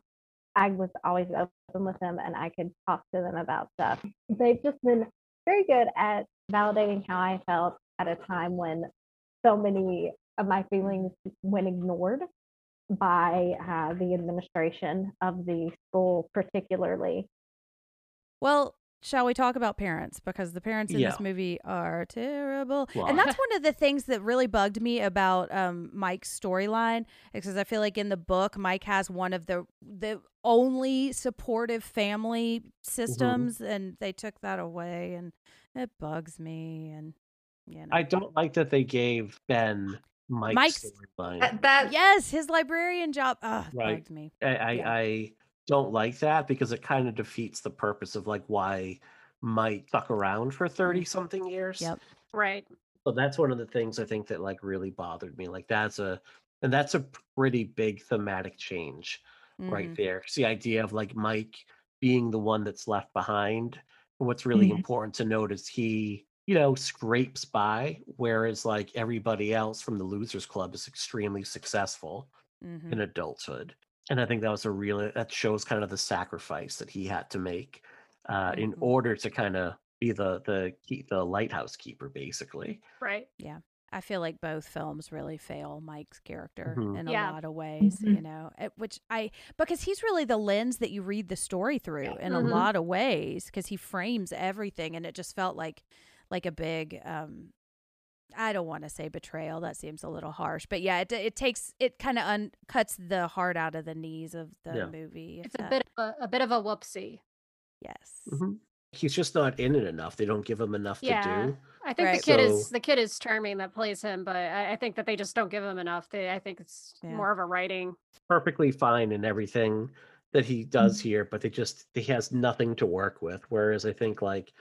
i was always open with them and i could talk to them about stuff. They've just been very good at validating how i felt at a time when so many of my feelings when ignored by uh, the administration of the school, particularly. Well, shall we talk about parents? Because the parents in Yeah. this movie are terrible. Well, and that's one of the things that really bugged me about um, Mike's storyline, because I feel like in the book, Mike has one of the the only supportive family systems, and they took that away, and it bugs me. And you know, I don't like that they gave Ben Mike's, Mike's- storyline. that yes, his librarian job uh, Right. me. I, I, Yeah. I don't like that because it kind of defeats the purpose of like why Mike stuck around for 30 something years. Mm. Yep. Right. So that's one of the things I think that like really bothered me. Like that's a and that's a pretty big thematic change right Mhm. there. It's the idea of like Mike being the one that's left behind. And what's really Mhm. important to note is he, you know, scrapes by, whereas like everybody else from the Losers Club is extremely successful Mhm. in adulthood. And I think that was a real that shows kind of the sacrifice that he had to make uh, in Mhm. order to kind of be the the keep the lighthouse keeper, basically. Right. Yeah. I feel like both films really fail Mike's character Mhm. in a Yeah. lot of ways, Mhm. you know, it- which I, because he's really the lens that you read the story through in Mhm. a lot of ways, because he frames everything. And it just felt like, like a big, um, I don't want to say betrayal. That seems a little harsh, but yeah, it, it takes, it kind of un- cuts the heart out of the knees of the Yeah. movie. if It's a bit of a, a bit of a whoopsie. yes. Mhm. He's just not in it enough. They don't give him enough Yeah. to do. I think Right. the kid So- is the kid is charming that plays him, but I, I think that they just don't give him enough. They, I think it's Yeah. more of a writing. Perfectly fine in everything that he does here, but they just he has nothing to work with. Whereas I think like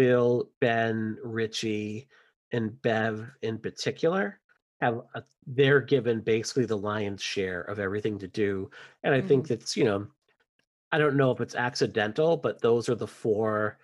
Bill, Ben, Richie, and Bev in particular have a, they're given basically the lion's share of everything to do, and I think that's you know I don't know if it's accidental, but those are the four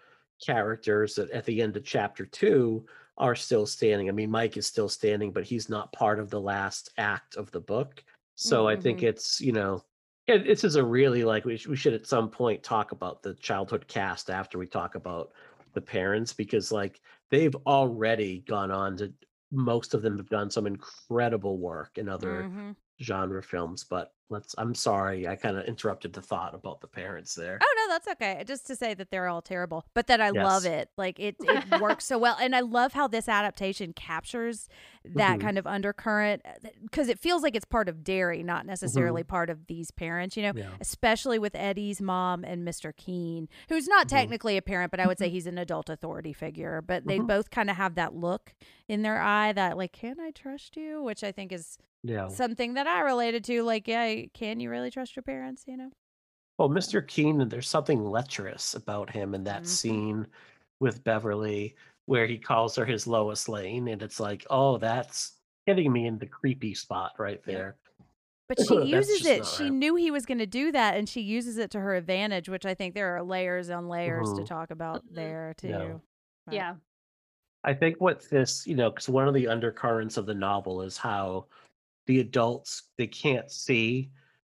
characters that at the end of chapter two are still standing. I mean, Mike is still standing, but he's not part of the last act of the book. So I think Mhm. it's, you know, yeah, this is a really like we, sh- we should at some point talk about the childhood cast after we talk about the parents because like they've already gone on to most of them have done some incredible work in other Mhm. genre films but let's i'm sorry i kind of interrupted the thought about the parents there Oh no, that's okay. Just to say that they're all terrible, but that I love it. Like it, it works so well, and I love how this adaptation captures that Mhm. kind of undercurrent because it feels like it's part of Derry, not necessarily part of these parents. You know, Yeah. especially with Eddie's mom and Mr. Keene, who's not Mhm. technically a parent, but I would say he's an adult authority figure. But they Mhm. both kind of have that look in their eye that like, can I trust you? Which I think is yeah something that I related to. Like, yeah, can you really trust your parents? You know. well mr keenan there's something lecherous about him in that Mhm. scene with beverly where he calls her his lois lane and it's like oh that's hitting me in the creepy spot right there But she uses it. She right. knew he was going to do that, and she uses it to her advantage, which I think there are layers on layers to Mhm. talk about there too. Yeah. But- Yeah. I think what this, you know, because one of the undercurrents of the novel is how the adults they can't see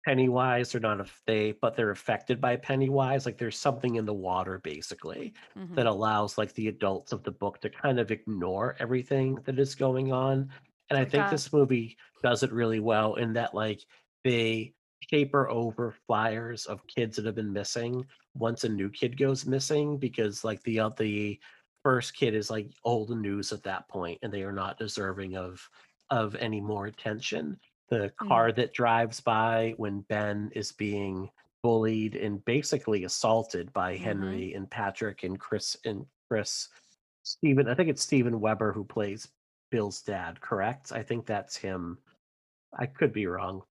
Pennywise. They're not if they, but they're affected by Pennywise. Like there's something in the water, basically, Mhm. that allows like the adults of the book to kind of ignore everything that is going on. And I think Okay. this movie does it really well in that like they paper over flyers of kids that have been missing once a new kid goes missing because like the uh, the first kid is like old news at that point and they are not deserving of of any more attention the Mm. car that drives by when ben is being bullied and basically assaulted by Mhm. henry and patrick and chris and chris stephen i think it's Steven Weber who plays bill's dad correct i think that's him i could be wrong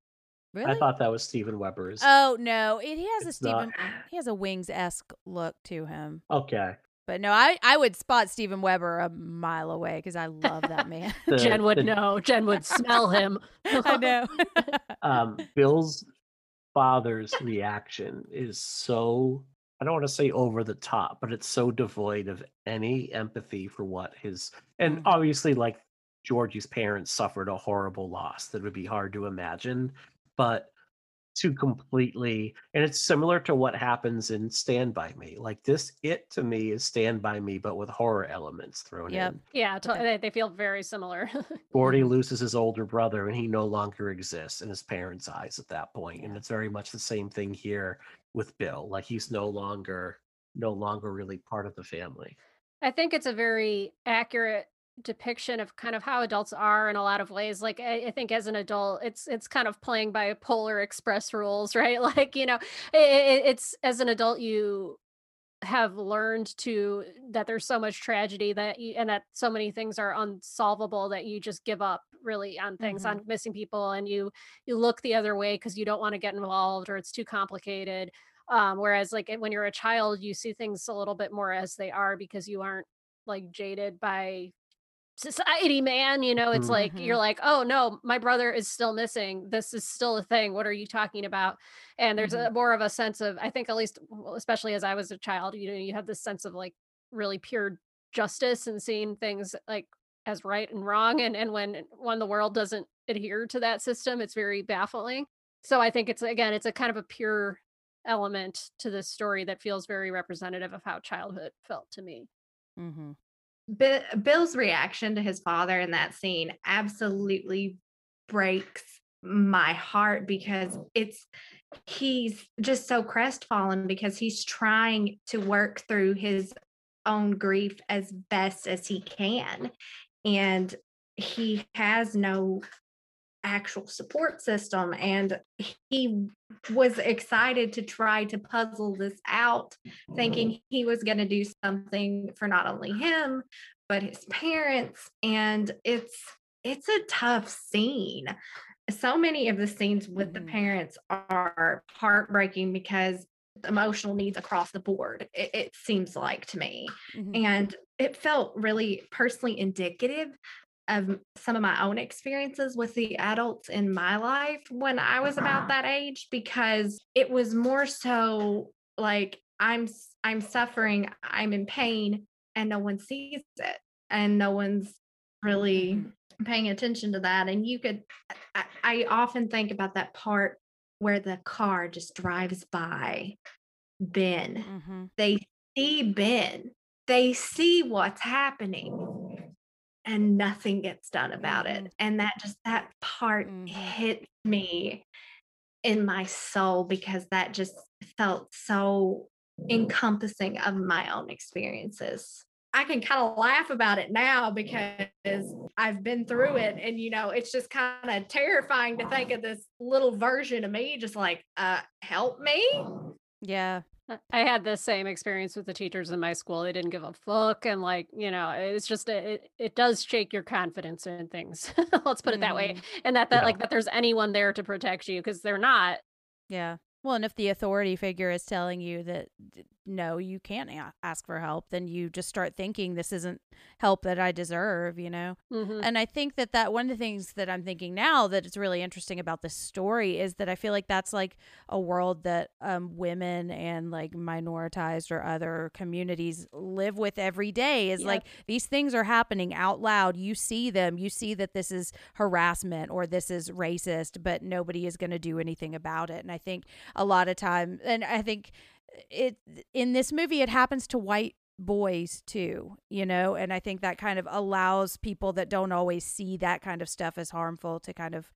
Really? i thought that was Steven Weber's Oh no, it, he has a It's not- Steven. He has a Wings esque look to him. okay But no, I I would spot Steven Weber a mile away because I love that man. The- Jen would the- know. Jen would smell him. I know. um, Bill's father's reaction is so I don't want to say over the top, but it's so devoid of any empathy for what his and Mhm. obviously like Georgie's parents suffered a horrible loss that would be hard to imagine, but to completely and it's similar to what happens in Stand by Me. Like this it to me is Stand by Me but with horror elements thrown Yep. in. Yeah, to- they, they feel very similar. Gordy loses his older brother and he no longer exists in his parents' eyes at that point. And it's very much the same thing here with Bill. Like he's no longer no longer really part of the family. I think it's a very accurate depiction of kind of how adults are in a lot of ways. Like I, I think as an adult, it's it's kind of playing by polar express rules, right? Like you know, i i- it's as an adult you have learned to that there's so much tragedy that you and that so many things are unsolvable that you just give up really on things Mhm. on missing people and you you look the other way because you don't want to get involved or it's too complicated um whereas like when you're a child you see things a little bit more as they are because you aren't like jaded by society man you know it's Mhm. like you're Mhm. like oh no my brother is still missing this is still a thing what are you talking about and there's Mhm. a more of a sense of i think at least especially as i was a child you know you have this sense of like really pure justice and seeing things like as right and wrong and and when when the world doesn't adhere to that system it's very baffling so i think it's again it's a kind of a pure element to this story that feels very representative of how childhood felt to me hmm Bi- Bill's reaction to his father in that scene absolutely breaks my heart because it's he's just so crestfallen because he's trying to work through his own grief as best as he can and he has no actual support system and he was excited to try to puzzle this out thinking he was going to do something for not only him but his parents and it's it's a tough scene so many of the scenes with the Mhm. parents are heartbreaking because emotional needs across the board it, it seems like to me Mhm. and it felt really personally indicative of some of my own experiences with the adults in my life when I was about that age because it was more so like I'm I'm suffering, I'm in pain, and no one sees it, and no one's really paying attention to that. And you could, I, I often think about that part where the car just drives by Ben. Mm-hmm. They see Ben, they see what's happening, and nothing gets done about Mm-hmm. it. And that just, that part hit me in my soul because that just felt so encompassing of my own experiences. I can kind of laugh about it now because I've been through it and you know it's just kind of terrifying to think of this little version of me just like uh help me Yeah. I had the same experience with the teachers in my school. They didn't give a fuck, and like you know, it's just it it does shake your confidence in things. Let's put it that way, mm-hmm. and that that like that there's anyone there to protect you because they're not. Yeah. Well, and if the authority figure is telling you that no, you can't a- ask for help, then you just start thinking this isn't help that I deserve, you know? Mhm. And I think that that one of the things that I'm thinking now that is really interesting about this story is that I feel like that's like a world that um, women and like minoritized or other communities live with every day is Yep. like these things are happening out loud. You see them, you see that this is harassment or this is racist, but nobody is going to do anything about it. And I think a lot of time, and I think it in this movie, it happens to white boys too, you know, and I think that kind of allows people that don't always see that kind of stuff as harmful to kind of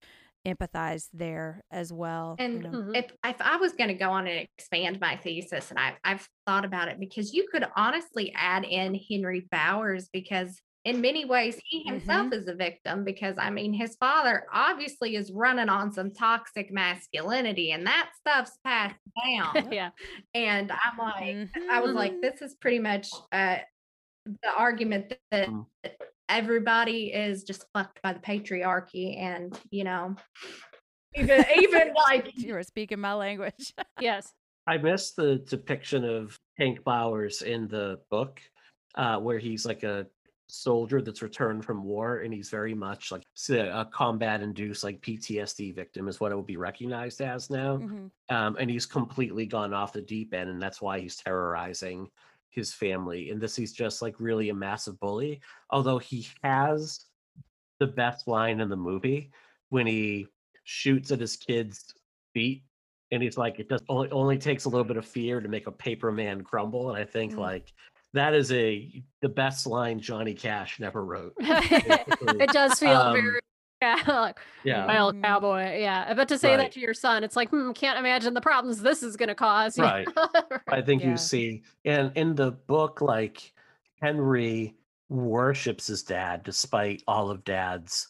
empathize there as well. you And know? Mm-hmm. if if I was going to go on and expand my thesis, and I've I've thought about it because you could honestly add in Henry Bowers because in many ways he himself is a victim because I mean his father obviously is running on some toxic masculinity and that stuff's passed down. yeah. And I'm like, I was like, this is pretty much uh, the argument that everybody is just fucked by the patriarchy, and you know, even even like you were speaking my language. yes. I miss the depiction of Hank Bowers in the book, uh, where he's like a soldier that's returned from war, and he's very much like a combat-induced like PTSD victim is what it would be recognized as now. Mhm. Um, and he's completely gone off the deep end, and that's why he's terrorizing his family. And this he's just like really a massive bully. Although he has the best line in the movie when he shoots at his kid's feet and he's like it does only only takes a little bit of fear to make a paper man crumble and i think Mm. like that is a the best line johnny cash never wrote it does feel Um, very yeah, like yeah. wild cowboy. Yeah, but to say Right. that to your son, it's like, hmm, can't imagine the problems this is going to cause. you right i think Yeah. you see and in the book like henry worships his dad despite all of dad's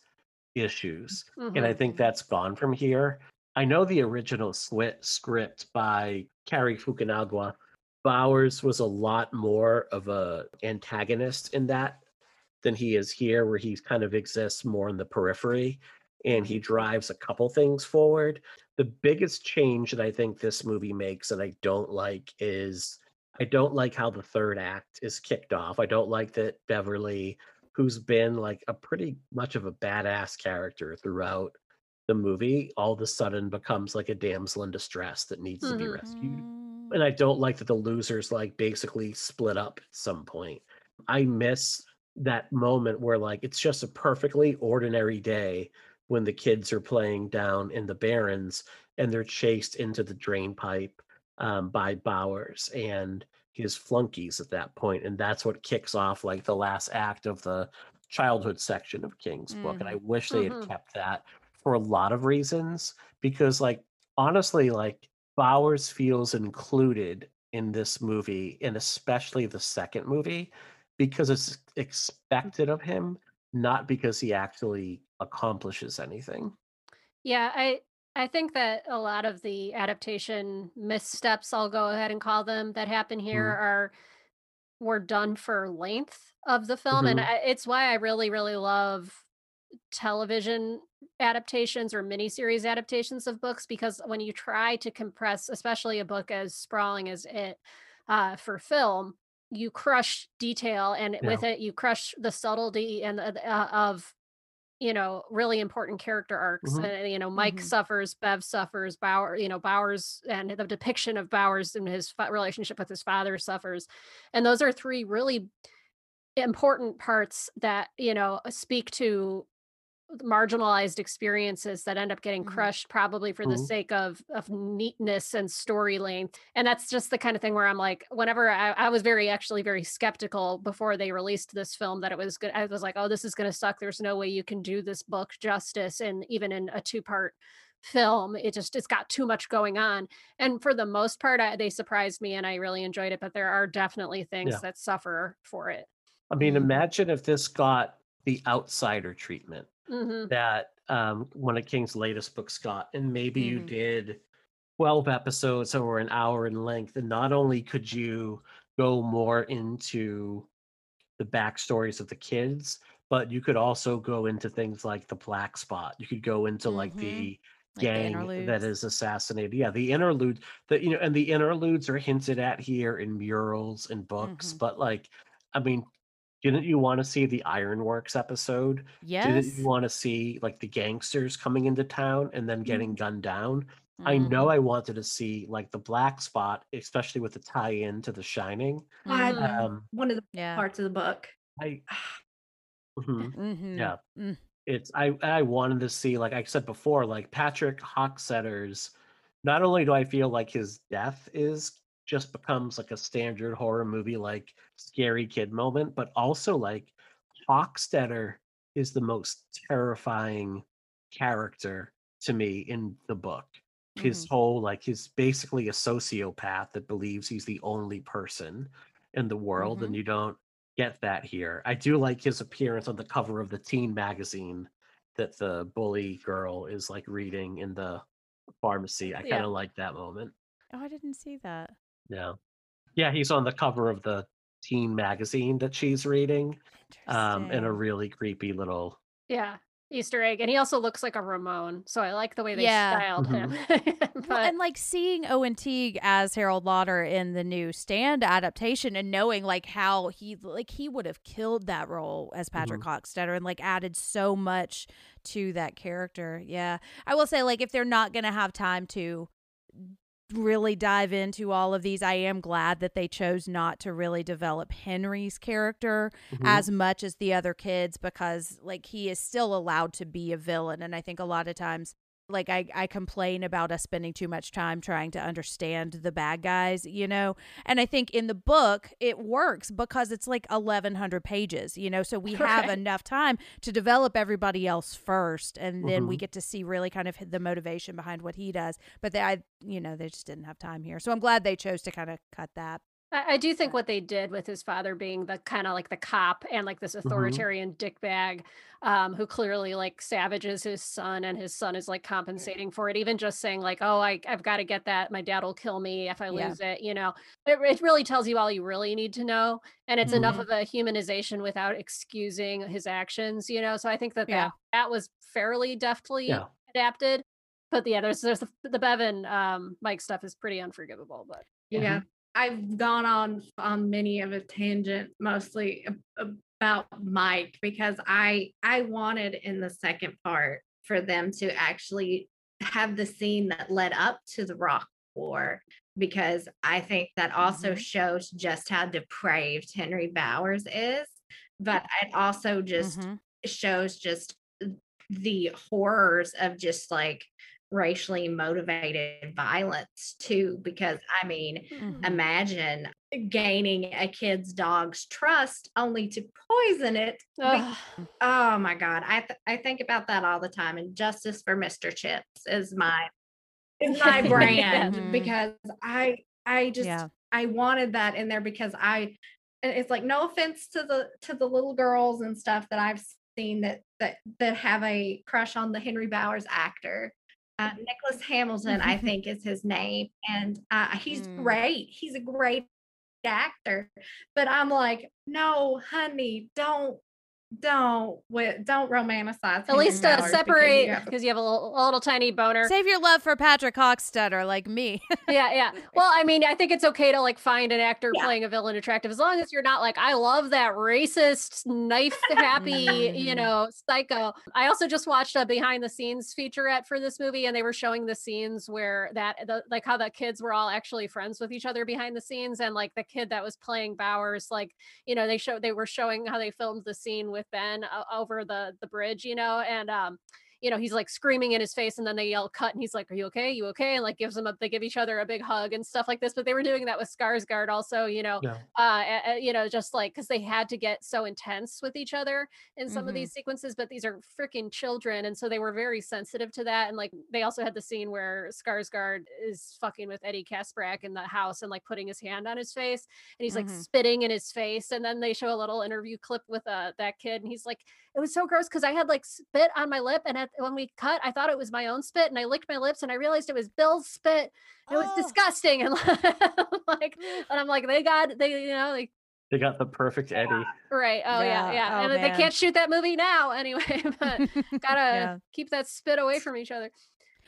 issues and i think that's gone from here i know the original script by Cary Fukunaga bowers was a lot more of a antagonist in that than he is here where he kind of exists more in the periphery and he drives a couple things forward. The biggest change that i think this movie makes that i don't like is i don't like how the third act is kicked off. I don't like that beverly who's been like a pretty much of a badass character throughout the movie all of a sudden becomes like a damsel in distress that needs to be Mhm. rescued and I don't like that the losers like basically split up at some point. I miss that moment where like it's just a perfectly ordinary day when the kids are playing down in the Barrens and they're chased into the drain pipe um, by Bowers and his flunkies at that point, and that's what kicks off like the last act of the childhood section of King's book. And I wish they had Mhm. kept that for a lot of reasons because like honestly like Bowers feels included in this movie, and especially the second movie, because it's expected of him, not because he actually accomplishes anything. Yeah, I I think that a lot of the adaptation missteps, I'll go ahead and call them, that happen here Mhm. are were done for length of the film, and Mhm. I, it's why I really really love television adaptations or miniseries adaptations of books because when you try to compress, especially a book as sprawling as it uh, for film, you crush detail, and with it you crush the subtlety and uh, of you know really important character arcs Mhm. and you know mike Mhm. suffers bev suffers bauer you know bowers and the depiction of bowers and his fa- relationship with his father suffers and those are three really important parts that you know speak to marginalized experiences that end up getting Mhm. crushed probably for the Mhm. sake of of neatness and story length and that's just the kind of thing where i'm like whenever I, I was very actually very skeptical before they released this film that it was good i was like oh this is going to suck there's no way you can do this book justice and even in a two part film it just it's got too much going on and for the most part I, they surprised me and i really enjoyed it but there are definitely things Yeah. that suffer for it I mean, Mm. imagine if this got the outsider treatment hmm that um, one of King's latest books got, and maybe you Mhm. did 12 episodes that were an hour in length, and not only could you go more into the backstories of the kids, but you could also go into things like the black spot. You could go into like Mhm. the Like gang that is assassinated. Yeah, the interlude that you know, and the interludes are hinted at here in murals and books, Mhm. but like, I mean, didn't you want to see the Ironworks episode? Didn't Yes. you want to see like the gangsters coming into town and then getting gunned down? I know I wanted to see like the black spot, especially with the tie-in to The Shining. I Mhm. Um, one of the Yeah. parts of the book. I, Mhm. Mhm. yeah, Mm. it's I I wanted to see like I said before, like Patrick Hockstetter's. Not only do I feel like his death is just becomes like a standard horror movie, like scary kid moment, but also like Hockstetter is the most terrifying character to me in the book. His Mm-hmm. whole like he's basically a sociopath that believes he's the only person in the world, Mhm. and you don't get that here. I do like his appearance on the cover of the teen magazine that the bully girl is like reading in the pharmacy. I Yeah. kind of like that moment. Oh, I didn't see that. Yeah. Yeah, he's on the cover of the teen magazine that she's reading. Um, in a really creepy little Yeah, Easter egg, and he also looks like a Ramone, so I like the way they Yeah. styled him. Well, and like seeing Owen Teague as Harold Lauder in the new Stand adaptation, and knowing like how he like he would have killed that role as Patrick Hockstetter, and like added so much to that character. Yeah, I will say like if they're not gonna have time to really dive into all of these, I am glad that they chose not to really develop Henry's character Mhm. as much as the other kids because like he is still allowed to be a villain and I think a lot of times like I, I complain about us spending too much time trying to understand the bad guys, you know? And I think in the book it works because it's like 1100 pages, you know? So we have enough time to develop everybody else first and then we Mhm. get to see really kind of the motivation behind what he does. But they I you know, they just didn't have time here. So I'm glad they chose to kind of cut that. I, I do think what they did with his father being the kind of like the cop and like this authoritarian dickbag um, who clearly like savages his son and his son is like compensating for it. Even just saying like, oh, I, I've got to get that. My dad will kill me if I Yeah. lose it. You know, it, it really tells you all you really need to know. And it's enough Mhm. of a humanization without excusing his actions, you know? So I think that Yeah. that, that was fairly deftly Yeah. adapted. But yeah, there's there's the, the Bevan um, Mike stuff is pretty unforgivable. But Yeah. I've gone on on many of a tangent mostly about Mike because I I wanted in the second part for them to actually have the scene that led up to the Rock War because I think that also Mhm. shows just how depraved Henry Bowers is but it also just Mhm. shows just the horrors of just like racially motivated violence too because i mean Mhm. imagine gaining a kid's dog's trust only to poison it Ugh. oh my god i th- i think about that all the time and justice for mr chips is my is my brand Mhm. because i i just Yeah. i wanted that in there because i it's like no offense to the to the little girls and stuff that i've seen that that that have a crush on the henry bowers actor uh, nicholas hamilton i think is his name and uh, he's Mm. great. He's a great actor but i'm like no honey don't don't wi- don't romanticize. At least uh, Mallard because you separate because you have a little, a little tiny boner. Save your love for Patrick Hockstetter, like me. yeah, yeah. Well, I mean, I think it's okay to like find an actor playing a villain attractive as long as you're not like, I love that racist, knife happy, you know, psycho. I also just watched a behind the scenes featurette for this movie, and they were showing the scenes where that, the, like, how the kids were all actually friends with each other behind the scenes, and like the kid that was playing Bowers, like, you know, they showed they were showing how they filmed the scene with Ben uh, over the the bridge, you know, and um you know, he's like screaming in his face and then they yell cut and he's like, Are you okay? You okay? And like gives them a they give each other a big hug and stuff like this. But they were doing that with Skarsgård also, you know, Yeah. uh, a- a- you know, just like because they had to get so intense with each other in some of Mhm. these sequences, but these are freaking children. And so they were very sensitive to that. And like they also had the scene where Skarsgård is fucking with Eddie Kaspbrak in the house and like putting his hand on his face and he's like Mhm. spitting in his face. And then they show a little interview clip with uh that kid and he's like, it was so gross because I had like spit on my lip, and at, when we cut, I thought it was my own spit, and I licked my lips, and I realized it was Bill's spit. It was oh. disgusting, and like, mm. and I'm like, they got they, you know, like, They got the perfect Eddie. right? Oh yeah, Yeah, yeah, oh, and they can't shoot that movie now anyway, but gotta Yeah. keep that spit away from each other.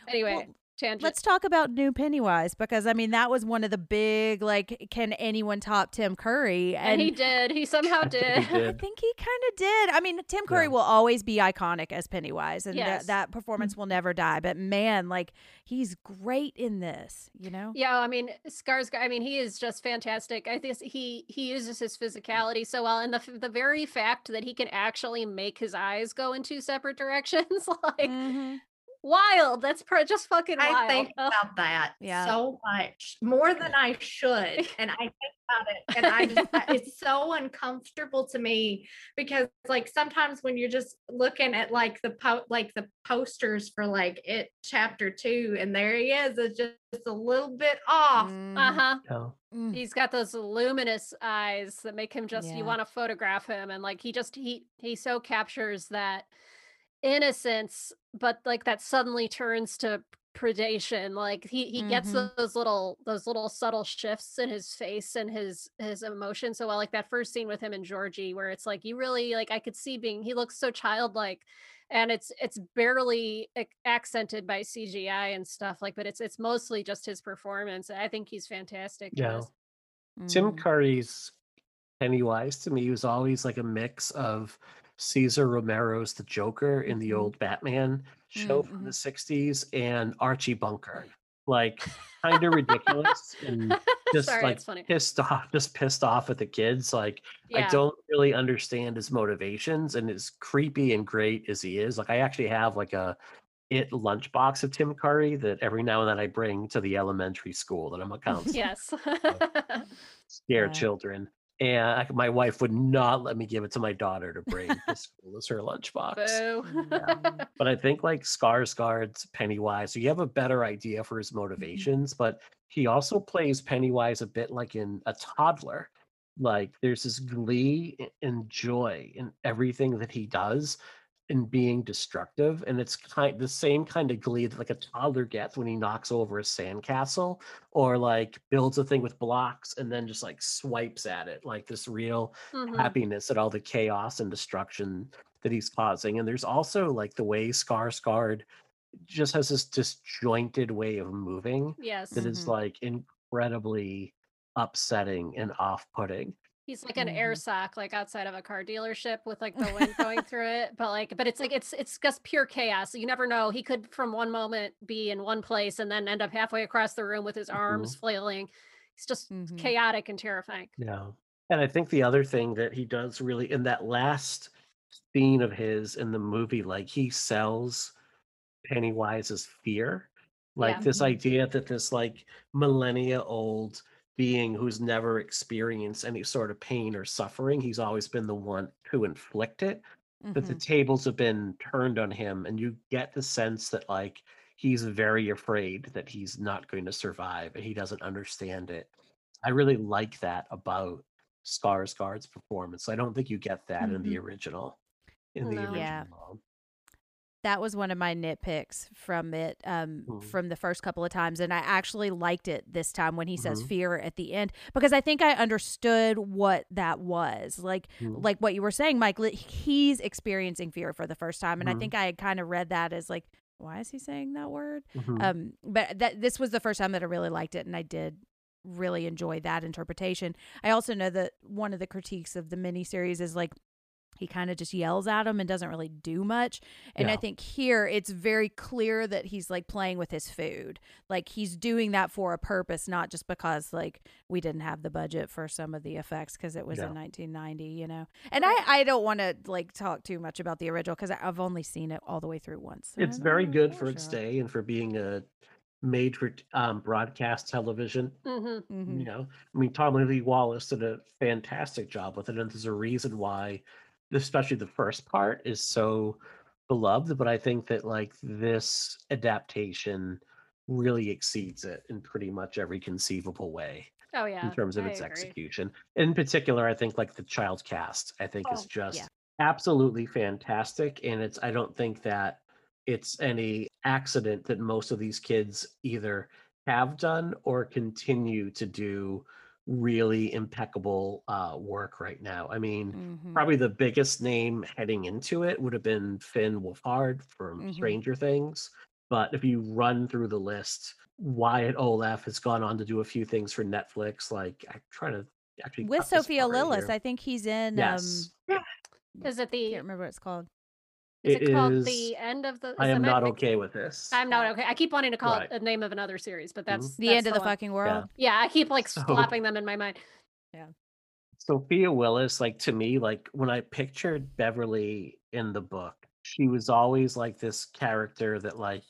Anyway, Well, tangent. Let's talk about new Pennywise because I mean that was one of the big like can anyone top Tim Curry and he did. He somehow did. I think he kind of did. I mean, Tim Curry will always be iconic as Pennywise, and tha- Yes. that performance will never die. But man, like he's great in this. You know? Yeah, I mean, Skarsgård. I mean, he is just fantastic. I think he he uses his physicality so well, and the the very fact that he can actually make his eyes go in two separate directions, like mm-hmm. Wild. That's pr- just fucking wild. I think Ugh. about that Yeah. so much more than I should, and I think about it, and I just, it's so uncomfortable to me because like sometimes when you're just looking at like the po- like the posters for like it chapter two, and there he is, it's just a little bit off. Uh huh. Yeah. He's got those luminous eyes that make him just Yeah. you want to photograph him and like he just he he so captures that innocence but like that suddenly turns to predation like he he gets Mhm. those little those little subtle shifts in his face and his his emotion so well like that first scene with him and Georgie where it's like you really like I could see being he looks so childlike and it's it's barely accented by CGI and stuff like but it's it's mostly just his performance I think he's fantastic in Yeah. this. Tim Mm. Curry's Pennywise to me was always like a mix of Cesar Romero's The Joker in the Mhm. old Batman show from Mhm. the 60s and Archie Bunker. Like kind of ridiculous and just Sorry, like funny. pissed off, just pissed off at the kids. Like I don't really understand his motivations and as creepy and great as he is. Like I actually have like a it lunchbox of Tim Curry that every now and then I bring to the elementary school that I'm a counselor Yes. scare Yeah. children. And I, my wife would not let me give it to my daughter to bring to school as her lunchbox. Boo. But I think like Skarsgård's Pennywise, so you have a better idea for his mm-hmm. motivations. But he also plays Pennywise a bit like in a toddler. Like there's this glee and joy in everything that he does in being destructive, and it's kind the same kind of glee that like a toddler gets when he knocks over a sandcastle or like builds a thing with blocks and then just like swipes at it, like this real Mhm. happiness at all the chaos and destruction that he's causing. And there's also like the way Skarsgård just has this disjointed way of moving Yes. that is Mhm. like incredibly upsetting and off-putting. He's like an Mm-hmm. air sock, like outside of a car dealership with like the wind going through it. But like, but it's like it's it's just pure chaos. You never know. He could from one moment be in one place and then end up halfway across the room with his arms flailing. He's just Mhm. chaotic and terrifying. Yeah. And I think the other thing that he does really in that last scene of his in the movie, like he sells Pennywise's fear. Like Yeah. this idea that this like millennia old being who's never experienced any sort of pain or suffering, he's always been the one to inflict it. That the Mhm. tables have been turned on him, and you get the sense that like he's very afraid that he's not going to survive and he doesn't understand it. I really like that about Skarsgård's performance. I don't think you get that in the original. In the No. original. That was one of my nitpicks from it um Mhm. from the first couple of times and i actually liked it this time when he says Mhm. fear at the end because i think i understood what that was like Mhm. like what you were saying mike he's experiencing fear for the first time and i Mhm. think i had kind of read that as like why is he saying that word Mhm. um but that this was the first time that i really liked it and i did really enjoy that interpretation i also know that one of the critiques of the miniseries is like he kind of just yells at him and doesn't really do much. And I think here it's very clear that he's like playing with his food. Like he's doing that for a purpose, not just because like we didn't have the budget for some of the effects because it was Yeah. in 1990, you know. And I I don't want to like talk too much about the original because I've only seen it all the way through once. so It's very know good for for its day and for being a made for um, broadcast television. Mm-hmm. Mhm. You know, I mean, Tommy Lee Wallace did a fantastic job with it, and there's a reason why, especially the first part, is so beloved. But I think that like this adaptation really exceeds it in pretty much every conceivable way Oh yeah. in terms of I its agree. execution. In particular, I think like the child cast, I think is Oh, just yeah. absolutely fantastic. And it's I don't think that it's any accident that most of these kids either have done or continue to do really impeccable uh, work right now. I mean, Mhm. probably the biggest name heading into it would have been Finn Wolfhard from Mhm. Stranger Things. But if you run through the list, Wyatt Oleff has gone on to do a few things for Netflix. Like I'm trying to actually With Sophia part right Lillis, here. I think he's in Yes. um Is it the I can't remember what it's called. Is it, It called is- the end of the I am not Max- okay with this. I'm not okay. I keep wanting to call Right. it the name of another series, but mm-hmm. that's The that's end of the one. fucking world. Yeah, I keep like So- slapping them in my mind. Yeah. Sophia Lillis, like to me, like when I pictured Beverly in the book, she was always like this character that, like,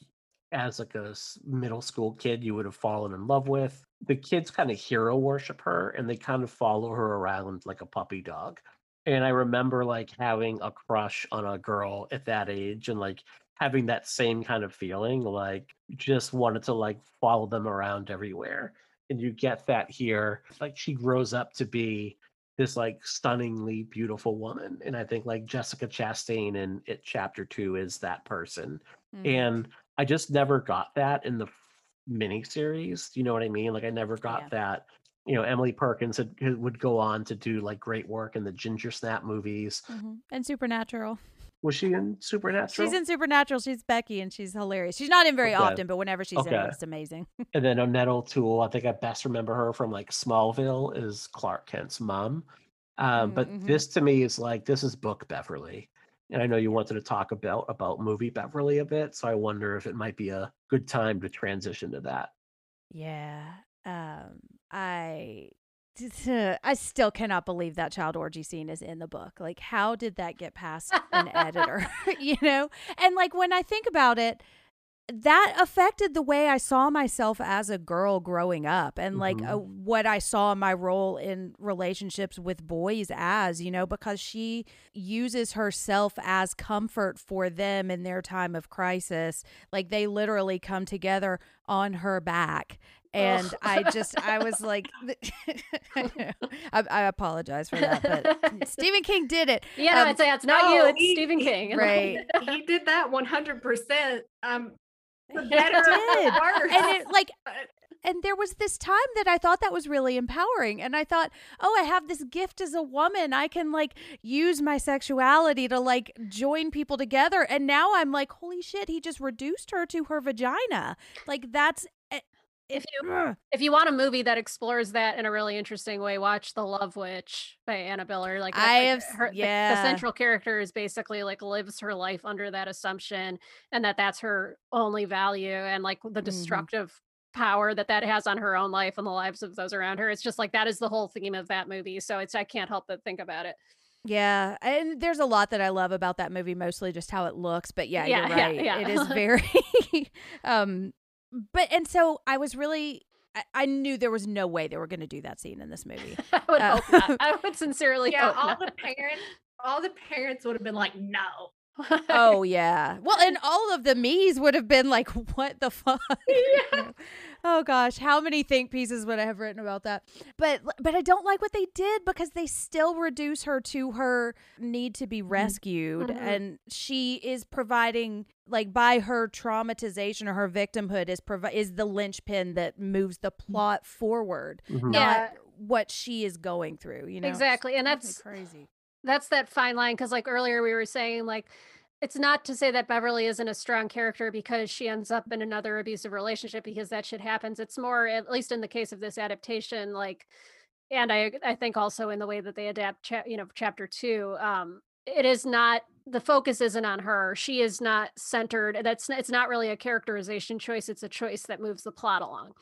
as like a middle school kid, you would have fallen in love with. The kids kind of hero worship her, and they kind of follow her around like a puppy dog. And I remember like having a crush on a girl at that age, and like having that same kind of feeling, like just wanted to like follow them around everywhere. And you get that here. Like she grows up to be this like stunningly beautiful woman and i think like jessica chastain in it chapter two is that person Mhm. and i just never got that in the mini series you know what i mean like i never got Yeah. that you know emily perkins had, would go on to do like great work in the ginger snap movies Mhm. And Supernatural. was she in supernatural She's in Supernatural. She's Becky, and she's hilarious. She's not in very Okay. often, but whenever she's in Okay. it, it's amazing. and then Annette O'Toole, I think I best remember her from like Smallville is Clark Kent's mom. Um, but Mm, mhm. this to me is like this is book Beverly. And I know you wanted to talk about about movie Beverly a bit, so I wonder if it might be a good time to transition to that. Yeah. Um. I. I still cannot believe that child orgy scene is in the book. Like, how did that get past an editor? you know? And like, when I think about it, that affected the way I saw myself as a girl growing up and like uh, what I saw my role in relationships with boys as, you know, because she uses herself as comfort for them in their time of crisis. Like they literally come together on her back. And I just, I was like, I, I apologize for that, but Stephen King did it. Yeah, no, Um, it's, it's not you, it's he- Stephen King. Right. he did that 100%. Um, He better did. or worse. and it like and there was this time that I thought that was really empowering and I thought, "Oh, I have this gift as a woman. I can like use my sexuality to like join people together." And now I'm like, "Holy shit, he just reduced her to her vagina." Like that's if you if you want a movie that explores that in a really interesting way, watch The Love Witch by Anna Biller. Like I have her, the- the, central character is basically like lives her life under that assumption, and that that's her only value, and like Mm-hmm. the destructive power that that has on her own life and the lives of those around her. It's just like that is the whole theme of that movie. So it's I can't help but think about it. Yeah, and there's a lot that I love about that movie, mostly just how it looks. But yeah, Yeah, you're yeah, right. yeah. It is very, um, but and so I was really, I, I knew there was no way they were going to do that scene in this movie. I would Uh, hope not. I would sincerely yeah, hope all not. the parents, all the parents would have been like, no. Oh yeah. Well, and all of the me's would have been like, "What the fuck?" Yeah. oh gosh, how many think pieces would I have written about that? But but I don't like what they did because they still reduce her to her need to be rescued, Mhm. and she is providing like by her traumatization or her victimhood is provi- is the linchpin that moves the plot forward, Mhm. not Yeah. what she is going through. You know Exactly, and It's that's crazy. That's that fine line because, like earlier, we were saying like it's not to say that Beverly isn't a strong character because she ends up in another abusive relationship because that shit happens. It's more, at least in the case of this adaptation, like, and I I think also in the way that they adapt, cha- you know, chapter two. Um, it is not the focus isn't on her. She is not centered. That's it's not really a characterization choice. It's a choice that moves the plot along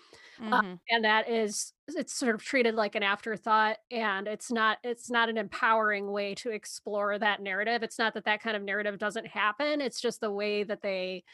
uh, Mhm. and that is it's sort of treated like an afterthought and it's not it's not an empowering way to explore that narrative it's not that that kind of narrative doesn't happen it's just the way that they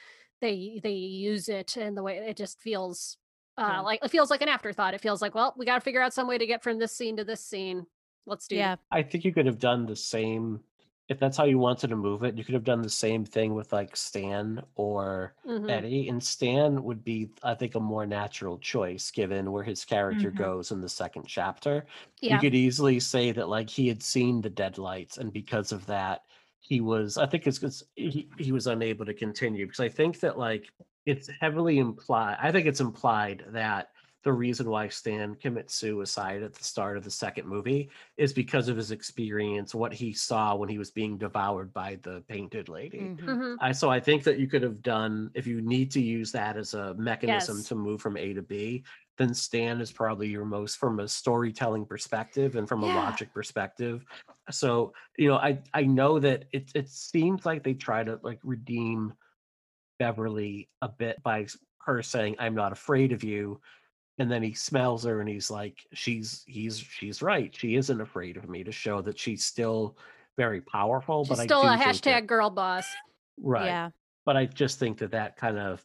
they they use it and the way it just feels uh Yeah. like it feels like an afterthought it feels like well we got to figure out some way to get from this scene to this scene let's do Yeah. I think you could have done the same if that's how you wanted to move it. You could have done the same thing with like Stan or Mhm. Eddie, and Stan would be, I think, a more natural choice given where his character Mhm. goes in the second chapter. You could easily say that like he had seen the deadlights, and because of that, he was. I think it's because he, he was unable to continue because I think that like it's heavily implied. I think it's implied that the reason why Stan commits suicide at the start of the second movie is because of his experience, what he saw when he was being devoured by the painted lady. Mhm. Mhm. I so I think that you could have done if you need to use that as a mechanism Yes. to move from A to B, then Stan is probably your most from a storytelling perspective and from a logic perspective. So, you know, I I know that it it seems like they try to like redeem Beverly a bit by her saying, I'm not afraid of you. And then he smells her and he's like, she's he's she's right. She isn't afraid of me to show that she's still very powerful. she's but still I a think that- hashtag girl boss Right. Yeah. But I just think that that kind of,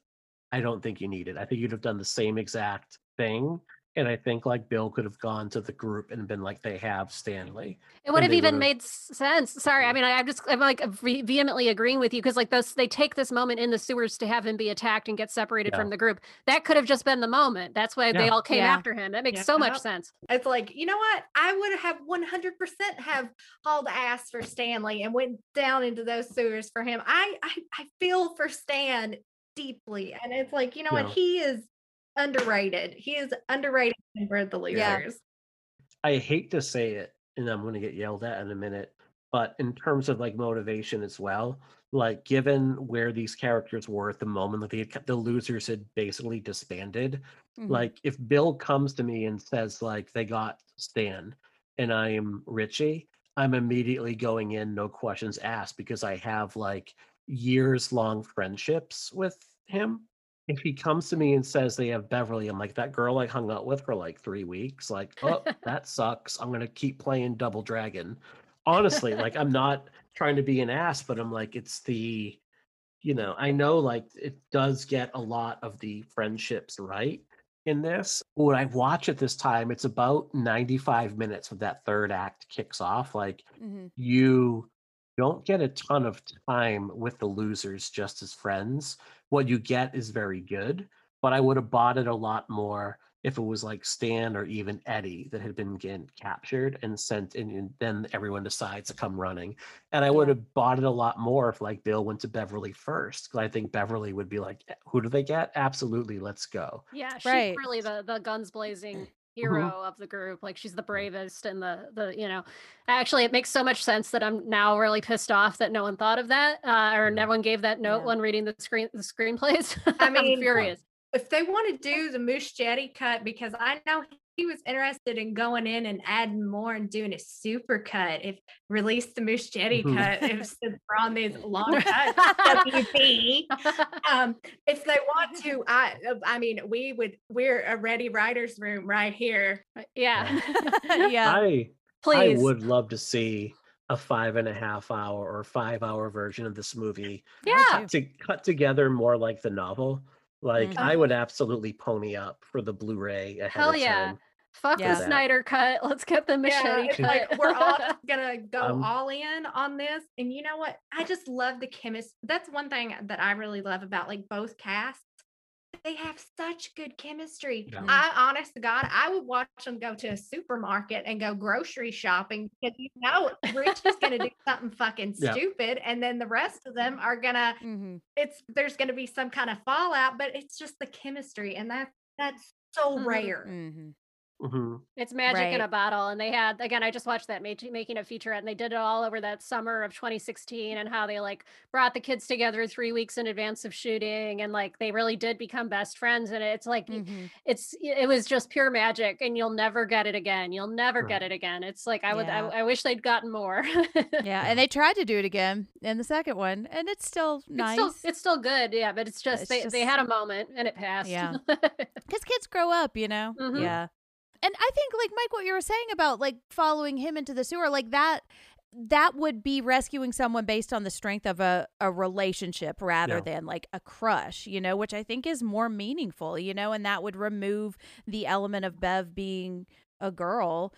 I don't think you need it. I think you'd have done the same exact thing. And I think like Bill could have gone to the group and been like, they have Stanley. It would have even would've- made sense. Sorry, I mean, I, I'm just I'm like vehemently agreeing with you because like those they take this moment in the sewers to have him be attacked and get separated Yeah. from the group. That could have just been the moment. That's why they all came Yeah. after him. That makes so much Yep. sense. It's like, you know what? I would have 100% have hauled ass for Stanley and went down into those sewers for him. I I, I feel for Stan deeply. And it's like, you know Yeah. what? He is underrated. He is underrated of the Yeah. I hate to say it, and I'm going to get yelled at in a minute, but in terms of like motivation as well, like given where these characters were at the moment that they had, the losers had basically disbanded, Mhm. like if Bill comes to me and says like they got Stan and I am Richie, I'm immediately going in, no questions asked, because I have like years long friendships with him. If he comes to me and says they have Beverly, I'm like, that girl I hung out with for like three weeks, like, oh, that sucks. I'm gonna keep playing Double Dragon. Honestly, like I'm not trying to be an ass, but I'm like, it's the you know, I know like it does get a lot of the friendships right in this. When I watch it this time, it's about 95 minutes when that third act kicks off. Like Mhm. you don't get a ton of time with the losers just as friends. What you get is very good, but I would have bought it a lot more if it was like Stan or even Eddie that had been getting captured and sent in, and then everyone decides to come running. And I would have bought it a lot more if like Bill went to Beverly first. Because I think Beverly would be like, "Eh, who do they get? Absolutely, let's go. Yeah, she's Right. really the the guns blazing hero of the group. Like she's the bravest and the the you know. Actually, it makes so much sense that I'm now really pissed off that no one thought of that uh, or no one gave that note Yeah. when reading the screen the screenplays. I I'm mean, furious. if they want to do the Muschietti cut, because I know he was interested in going in and adding more and doing a super cut. If release the Muschietti Mhm. cut, if since we're on these long cuts, WB. Um, if they want to, I I mean, we would. We're a ready writers room right here. yeah. yeah. I Please. I would love to see a five and a half hour or five hour version of this movie Yeah. to cut together more like the novel. Like Mhm. I would absolutely pony up for the Blu-ray ahead Hell of yeah. time. Fuck Yeah. the Snyder cut. Let's get the Muschietti's cut. like we're all gonna go Um, all in on this. And you know what? I just love the chemistry. That's one thing that I really love about like both casts. They have such good chemistry. Yeah. I honest to God, I would watch them go to a supermarket and go grocery shopping because you know Rich is gonna do something fucking Yeah. stupid, and then the rest of them are gonna it's there's gonna be some kind of fallout, but it's just the chemistry, and that that's so Mhm. rare. Hmm It's magic in a bottle. And they had, again, I just watched that ma- making a featurette and they did it all over that summer of 2016 and how they like brought the kids together three weeks in advance of shooting. And like they really did become best friends. And it's like, y- it's, it was just pure magic and you'll never get it again. You'll never get it again. It's like, I would, Yeah. I, I wish they'd gotten more. yeah, and they tried to do it again in the second one, and it's still nice. It's still, it's still good. Yeah. But it's just, It's they, they had a moment and it passed. Yeah. Because kids grow up, you know? Mhm. Yeah. And I think, like, Mike, what you were saying about, like, following him into the sewer, like, that. That would be rescuing someone based on the strength of a, a relationship rather Yeah. than like a crush, you know, which I think is more meaningful, you know, and that would remove the element of Bev being a girl.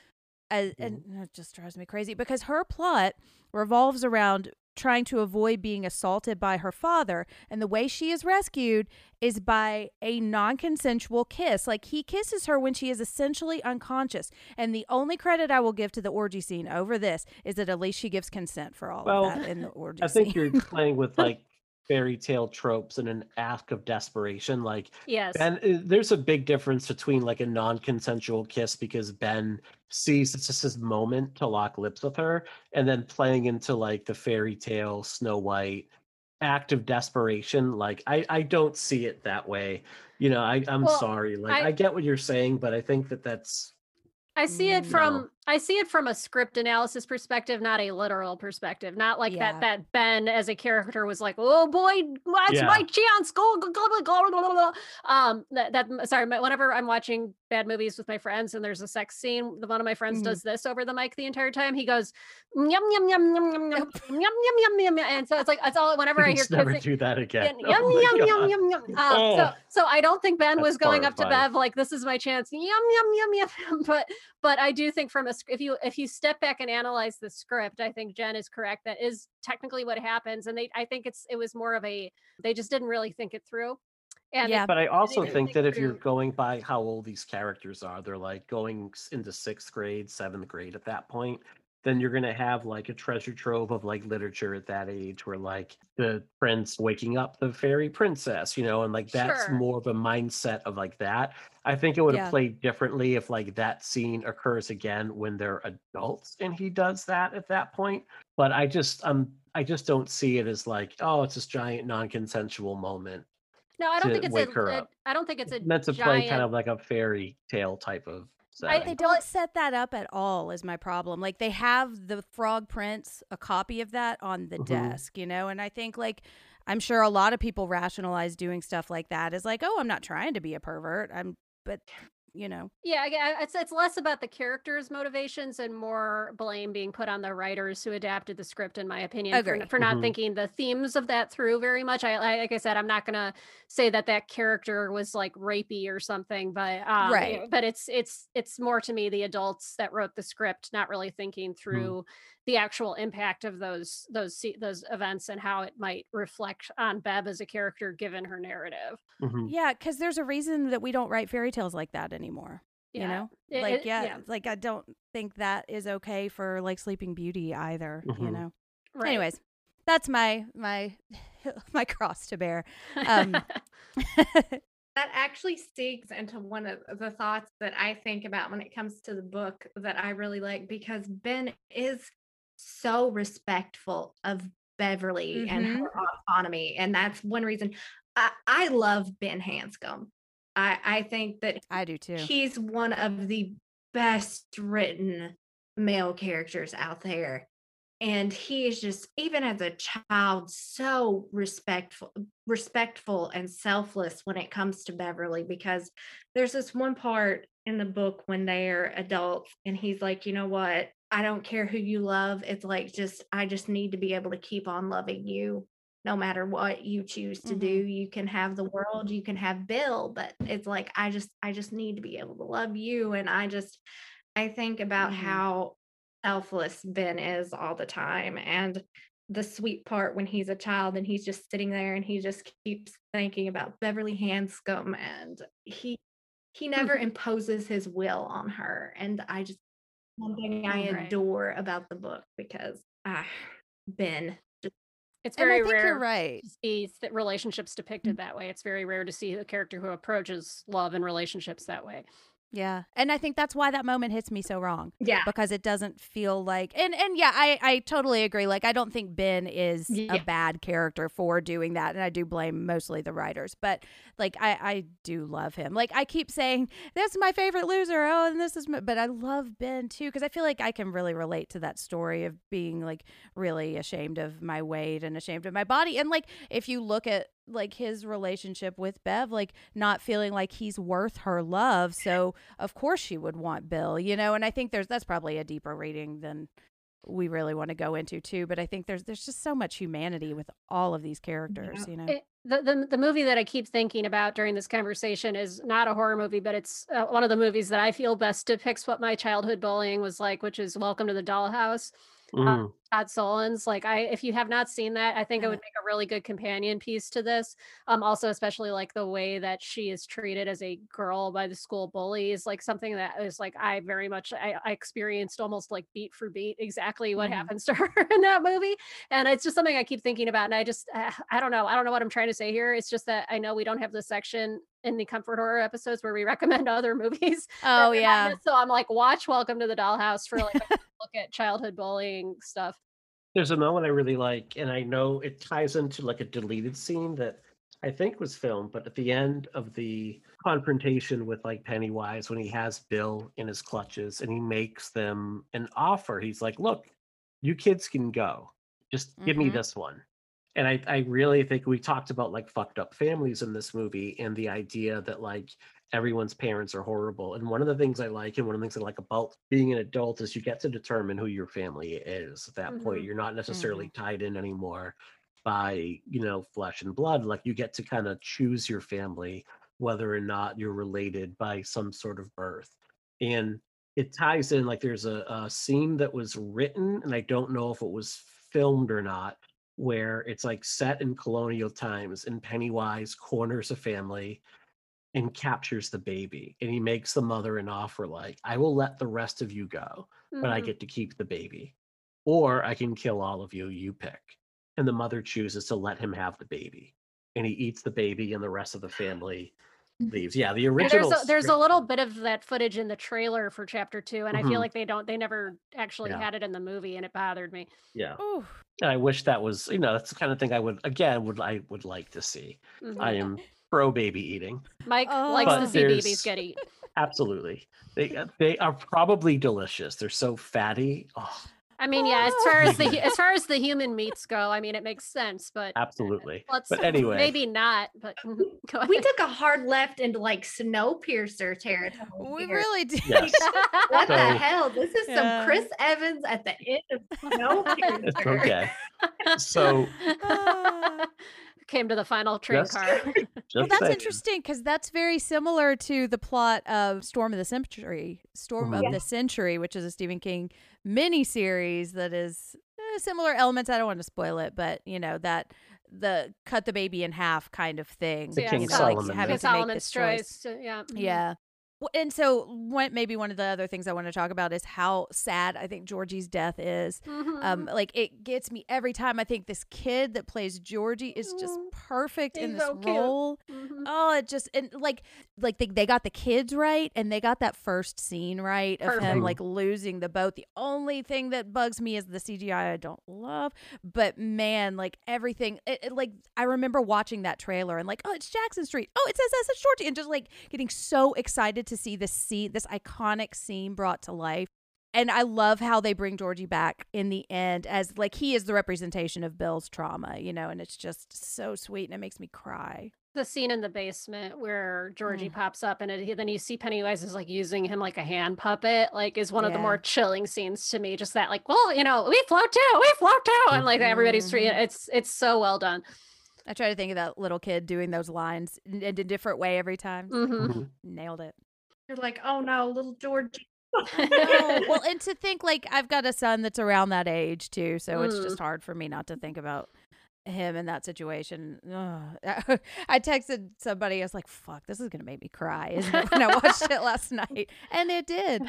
As, and mm-hmm. it just drives me crazy because her plot revolves around trying to avoid being assaulted by her father. And the way she is rescued is by a non consensual kiss. Like he kisses her when she is essentially unconscious. And the only credit I will give to the orgy scene over this is that at least she gives consent for all Well, of that in the orgy I think scene. you're playing with like fairy tale tropes in an act of desperation. Like, Yes. Ben, uh, there's a big difference between like a non-consensual kiss because Ben sees it's just his moment to lock lips with her, and then playing into like the fairy tale Snow White act of desperation. Like, I I don't see it that way. You know, I I'm Well, sorry. Like, I- I get what you're saying, but I think that that's I see it No. from I see it from a script analysis perspective, not a literal perspective. Not like Yeah. that that Ben as a character was like, "Oh boy, that's Yeah. my chance." Go go go go go go. go." Um, that, that sorry, whenever I'm watching bad movies with my friends and there's a sex scene, the one of my friends Mhm. does this over the mic the entire time. He goes, "Yum yum yum yum yum yum yum yum yum and so it's like that's all. Whenever I hear Let's never do that again. Yum Oh yum yum yum yum. Um, so Oh. so I don't think Ben That's was going up to. Bev like this is my chance. Yum yum yum yum. But but I do think from a if you if you step back and analyze the script, I think Jen is correct. That is technically what happens, and they I think it's it was more of a they just didn't really think it through. And they- But I also think that if you're going by how old these characters are, they're like going s- into sixth grade, seventh grade at that point, then you're going to have like a treasure trove of like literature at that age where like the prince waking up the fairy princess, you know, and like that's Sure. more of a mindset of like that. I think it would have Yeah. played differently if like that scene occurs again when they're adults and he does that at that point. But I just, um, I just don't see it as like, oh, it's this giant non-consensual moment no, I don't to think it's wake a, her up. I don't think it's a meant to giant, play kind of like a fairy tale type of I, they don't set that up at all is my problem like they have the frog prince a copy of that on the Mhm. desk you know and i think like i'm sure a lot of people rationalize doing stuff like that as like oh i'm not trying to be a pervert i'm but you know Yeah, it's it's less about the characters' motivations and more blame being put on the writers who adapted the script, in my opinion, for, Agree. for not Mhm. thinking the themes of that through very much. I, I like I said, I'm not gonna say that that character was like rapey or something, but um, Right. know, But it's it's it's more to me the adults that wrote the script not really thinking through the actual impact of those those se- those events and how it might reflect on Bev as a character given her narrative. Mhm. yeah because there's a reason that we don't write fairy tales like that anymore you Yeah. know It- like it- yeah, yeah. like i don't think that is okay for like sleeping beauty either you Mhm. know Right. anyways that's my my my cross to bear um that actually segues into one of the thoughts that I think about when it comes to the book that I really like because Ben is so respectful of Beverly and her autonomy. And that's one reason I, I love Ben Hanscom. I, I think that i do too. he's one of the best written male characters out there and he is just even as a child so respectful respectful and selfless when it comes to beverly because there's this one part in the book when they're adults and he's like you know what? I don't care who you love it's like just i just need to be able to keep on loving you no matter what you choose to do you can have the world you can have bill but it's like i just i just need to be able to love you and i just i think about Mm-hmm. how selfless ben is all the time and the sweet part when he's a child and he's just sitting there and he just keeps thinking about beverly hanscom and he he never imposes his will on her and i just one thing i Right. adore about the book because ah ben It's And I very think rare you're right. to see relationships depicted mm. that way. It's very rare to see a character who approaches love and relationships that way. Yeah. And I think that's why that moment hits me so wrong. Yeah. Because it doesn't feel like and and yeah, I I totally agree. Like I don't think Ben is Yeah. a bad character for doing that and I do blame mostly the writers. But like I I do love him. Like I keep saying this is my favorite loser. Oh, and this is my, but I love Ben too because I feel like I can really relate to that story of being like really ashamed of my weight and ashamed of my body. And like if you look at like his relationship with Bev, like not feeling like he's worth her love. So of course she would want Bill, you know. And I think there's that's probably a deeper reading than we really want to go into too. But I think there's there's just so much humanity with all of these characters, you know. It- the, the the movie that I keep thinking about during this conversation is not a horror movie, but it's uh, one of the movies that I feel best depicts what my childhood bullying was like, which is Welcome to the Dollhouse. Uh, Mm. Todd Solondz. Like I, if you have not seen that, I think it would make a really good companion piece to this. Um, also especially like the way that she is treated as a girl by the school bullies, like something that is like I very much I, I experienced almost like beat for beat exactly what Mhm. happens to her in that movie, and it's just something I keep thinking about. And I just uh, I don't know I don't know what I'm trying to say here. It's just that I know we don't have this section in the comfort horror episodes where we recommend other movies. Oh, yeah. So I'm like, watch Welcome to the Dollhouse for like look at childhood bullying stuff. There's a moment I really like, and I know it ties into like a deleted scene that I think was filmed, but at the end of the confrontation with like Pennywise, when he has Bill in his clutches and he makes them an offer, he's like, Look, you kids can go. Just give me Mhm. this one. And I, I really think we talked about like fucked up families in this movie and the idea that like everyone's parents are horrible. And one of the things I like and one of the things I like about being an adult is you get to determine who your family is at that point. Mhm. You're not necessarily tied in anymore by, you know, flesh and blood. Like you get to kind of choose your family, whether or not you're related by some sort of birth. And it ties in like there's a, a scene that was written, and I don't know if it was filmed or not, where it's like set in colonial times and Pennywise corners a family and captures the baby and he makes the mother an offer like i will let the rest of you go but i Mhm. get to keep the baby or i can kill all of you you pick and the mother chooses to let him have the baby and he eats the baby and the rest of the family leaves yeah the original there's a, there's a little bit of that footage in the trailer for chapter two, and I feel Mhm. like they don't they never actually Yeah. had it in the movie, and it bothered me. yeah Ooh. and i wish that was you know that's the kind of thing i would again would i would like to see Mhm. i am pro baby eating Mike Oh. likes to see babies get eaten. absolutely they uh, they are probably delicious they're so fatty oh I mean, yeah, as far as the as far as the human meats go, I mean, it makes sense, but absolutely let's but anyway maybe not. But go ahead. we took a hard left into like Snowpiercer territory. We here. really did. Yes. What the hell? This is Yeah. some Chris Evans at the end of Snowpiercer. it's okay so came to the final train Just- car. just well, that's saying. interesting because that's very similar to the plot of Storm of the Century, Storm Mhm. of the Century, which is a Stephen King miniseries that is eh, similar elements. I don't want to spoil it, but you know that the cut the baby in half kind of thing. The Yeah, King you know, like having myth. to make this choice. choice. uh, Yeah. mhm. Yeah. And so, what maybe one of the other things I want to talk about is how sad I think Georgie's death is. Mhm. Um, like it gets me every time. I think this kid that plays Georgie is just perfect in this so role. Mhm. Oh, it just and like like they, they got the kids right and they got that first scene right of him like losing the boat. The only thing that bugs me is the CGI I don't love, but man, like everything it, it, like I remember watching that trailer and like, oh, it's Jackson Street. Oh, it says that's Georgie and just like getting so excited to see this scene, this iconic scene brought to life. And I love how they bring Georgie back in the end as like he is the representation of Bill's trauma, you know, and it's just so sweet and it makes me cry. the scene in the basement where Georgie Mm. pops up and it, then you see Pennywise is like using him like a hand puppet, like is one of the more chilling scenes to me. Just that, like, well, you know, we float too, we float too, and like everybody's treating Mhm. it's it's so well done. I try to think of that little kid doing those lines in, in a different way every time. Mhm. Nailed it. You're like, oh no, little Georgie. no, well, and to think like I've got a son that's around that age too, so it's Mm. just hard for me not to think about him in that situation. Ugh. I texted somebody. I was like, "Fuck, this is gonna make me cry,"? When I watched it last night, and it did.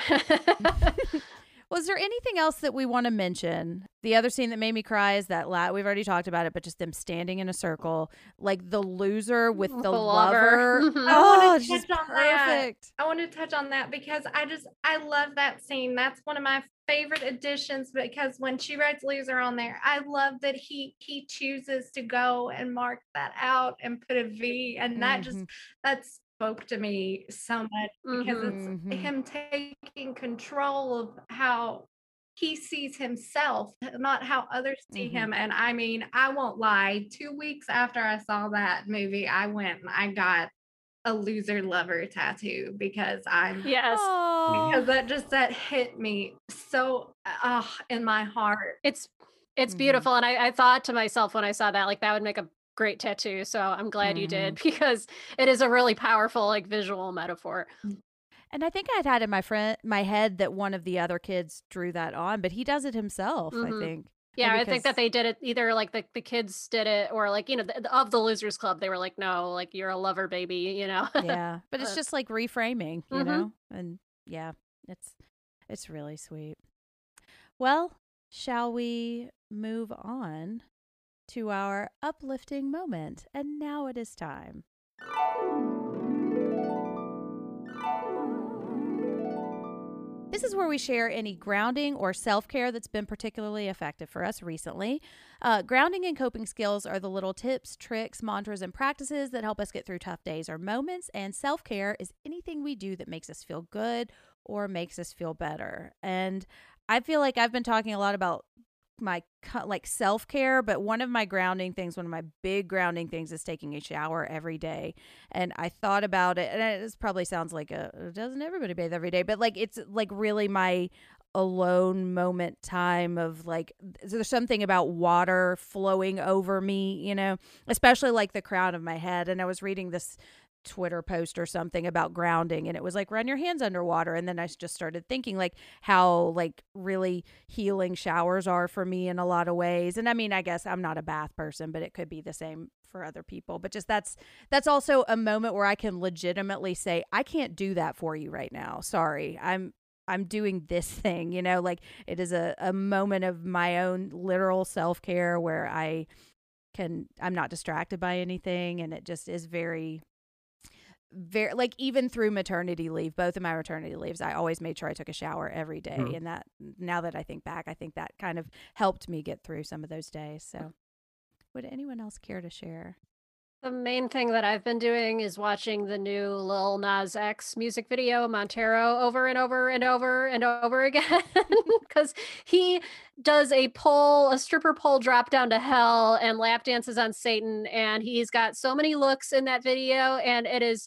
Was there anything else that we want to mention? The other scene that made me cry is that la- we've already talked about it, but just them standing in a circle, like the loser with the, The lover. lover. Mhm. I Oh, want it's to just touch on that. perfect. I want to touch on that because I just I love that scene. That's one of my favorite additions because when she writes loser on there, I love that he he chooses to go and mark that out and put a V, and that just Mhm. That spoke to me so much because Mhm. it's him taking control of how he sees himself, not how others see Mhm. him. And I mean, I won't lie, two weeks after I saw that movie, I went and I got a loser lover tattoo because I'm Yes. because that just that hit me so uh, in my heart. It's it's Mhm. beautiful. And I, I thought to myself when I saw that, like that would make a great tattoo. So I'm glad you did because it is a really powerful, like visual metaphor. And I think I'd had in my friend my head that one of the other kids drew that on, but he does it himself. Mhm. I think. Yeah, Maybe I think that they did it either like the, the kids did it or like, you know, the, of the losers club, they were like, no, like you're a lover baby, you know? yeah, but it's just like reframing, you Mhm. know, and yeah, it's it's really sweet. Well, shall we move on to our uplifting moment? And now it is time. This is where we share any grounding or self care that's been particularly effective for us recently. Uh, grounding and coping skills are the little tips, tricks, mantras, and practices that help us get through tough days or moments. And self care is anything we do that makes us feel good or makes us feel better. And I feel like I've been talking a lot about my like self care, but one of my grounding things, one of my big grounding things, is taking a shower every day. And I thought about it, and it probably sounds like a doesn't everybody bathe every day, but like it's like really my alone moment time of like there's something about water flowing over me, you know, especially like the crown of my head. And I was reading this Twitter post or something about grounding and it was like run your hands underwater. And then I just started thinking like how like really healing showers are for me in a lot of ways. And I mean I guess I'm not a bath person but it could be the same for other people. But just that's that's also a moment where I can legitimately say I can't do that for you right now. Sorry. I'm I'm doing this thing, you know, like it is a, a moment of my own literal self care where I can, I'm not distracted by anything. And it just is very, very, like even through maternity leave, both of my maternity leaves, I always made sure I took a shower every day. Mm. And that, now that I think back, I think that kind of helped me get through some of those days. So, would anyone else care to share? The main thing that I've been doing is watching the new Lil Nas X music video, Montero, over and over and over and over again. Because he does a pole, a stripper pole drop down to hell and lap dances on Satan. And he's got so many looks in that video. And it is,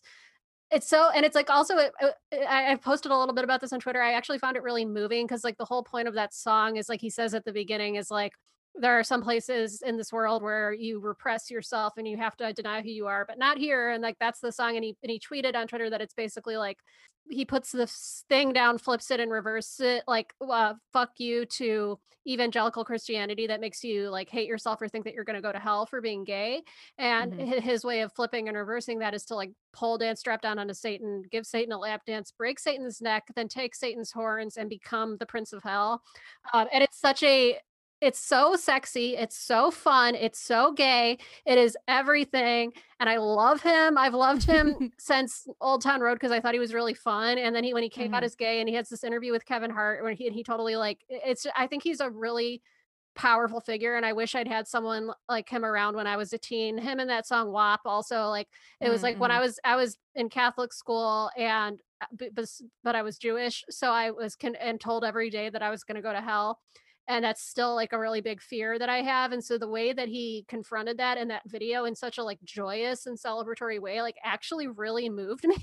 it's so, and it's like also, it, uh, I, I've posted a little bit about this on Twitter. I actually found it really moving because, like, the whole point of that song is like he says at the beginning, is like, there are some places in this world where you repress yourself and you have to deny who you are, but not here. And like that's the song. And he and he tweeted on Twitter that it's basically like he puts this thing down, flips it, and reverses it, like uh, "fuck you" to evangelical Christianity that makes you like hate yourself or think that you're going to go to hell for being gay. And Mhm. his way of flipping and reversing that is to like pole dance, strap down onto Satan, give Satan a lap dance, break Satan's neck, then take Satan's horns and become the prince of hell. Um, and it's such a it's so sexy. It's so fun. It's so gay. It is everything. And I love him. I've loved him since Old Town Road because I thought he was really fun. And then he, when he came out Mhm. as gay and he has this interview with Kevin Hart where he, and he totally like, it's, I think he's a really powerful figure. And I wish I'd had someone like him around when I was a teen. Him and that song WAP also like, it was like when I Mhm. was, I was in Catholic school and, uh, but, but I was Jewish. So I was con- and told every day that I was going to go to hell and that's still like a really big fear that I have. And so the way that he confronted that in that video in such a like joyous and celebratory way, like actually really moved me.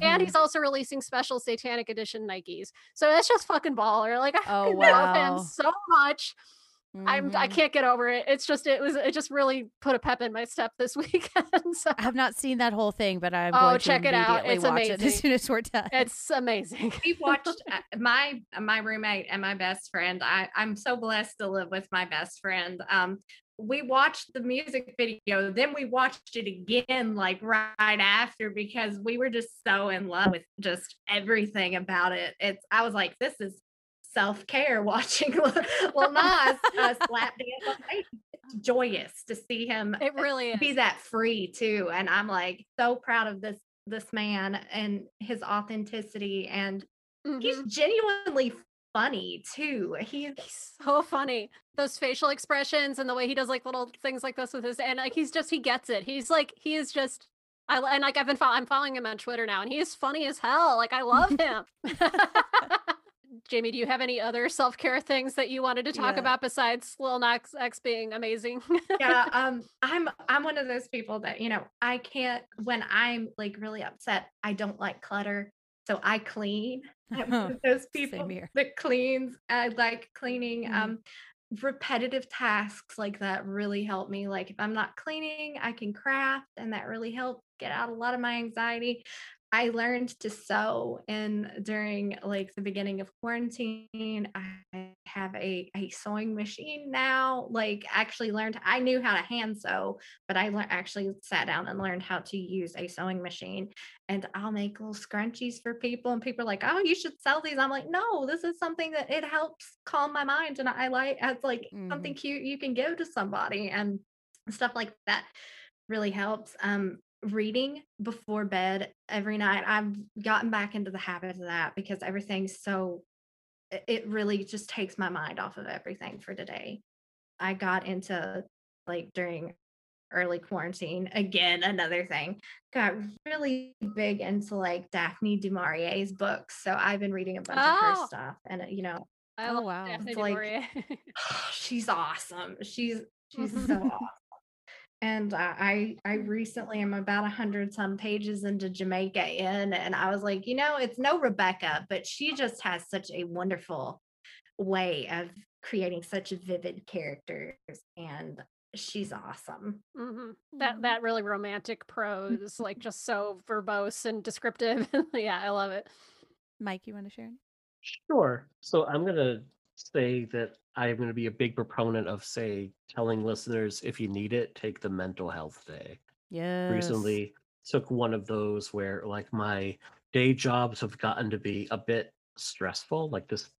and Mhm. he's also releasing special Satanic Edition Nikes, so that's just fucking baller. Like I Oh, love wow. him so much. I'm I Mhm. can't get over it. It's just it was it just really put a pep in my step this weekend. so I have not seen that whole thing, but I'm Oh, going to check it out. It's watch it as amazing. soon as we're done. it's amazing. we watched uh, my my roommate and my best friend I, i'm so blessed to live with my best friend um we watched the music video then we watched it again like right after because we were just so in love with just everything about it it's i was like this is self-care watching Lil Nas uh, slap dance on stage. It's joyous to see him It really be is. that free too and i'm like so proud of this this man and his authenticity and he's Mhm. genuinely funny too he's so funny. Those facial expressions and the way he does like little things like this with his and like he's just he gets it. He's like he is just I and like I've been I'm following him on Twitter now and he is funny as hell. Like I love him. Jamie, do you have any other self care things that you wanted to talk Yeah. about besides Lil Nas X being amazing? yeah um i'm i'm one of those people that you know i can't when i'm like really upset i don't like clutter so i clean i'm one of those people that cleans i like cleaning Mhm. um repetitive tasks like that really help me like if i'm not cleaning i can craft and that really helps get out a lot of my anxiety I learned to sew and during like the beginning of quarantine. I have a, a sewing machine now. Like actually learned I knew how to hand sew, but I lear- actually sat down and learned how to use a sewing machine. And I'll make little scrunchies for people, and people are like, "Oh, you should sell these." I'm like, "No, this is something that it helps calm my mind, and I like it's like something cute you can give to somebody and stuff like that." really helps. Um, reading before bed every night. I've gotten back into the habit of that because everything's so it- really just takes my mind off of everything for today. I got into like during early quarantine again another thing got really big into like daphne du maurier's books so i've been reading a bunch of Oh. her stuff and uh, you know I Oh, wow. It's like- she's awesome. She's she's so awesome. And I I recently am about a hundred some pages into Jamaica Inn, and I was like, you know, it's no Rebecca, but she just has such a wonderful way of creating such vivid characters, and she's awesome. hmm That that really romantic prose, like just so verbose and descriptive. yeah, I love it. Mike, you want to share? Sure. So I'm going to say that I'm going to be a big proponent of, say, telling listeners if you need it, take the mental health day. Yeah. Recently took one of those where, like, my day jobs have gotten to be a bit stressful. Like this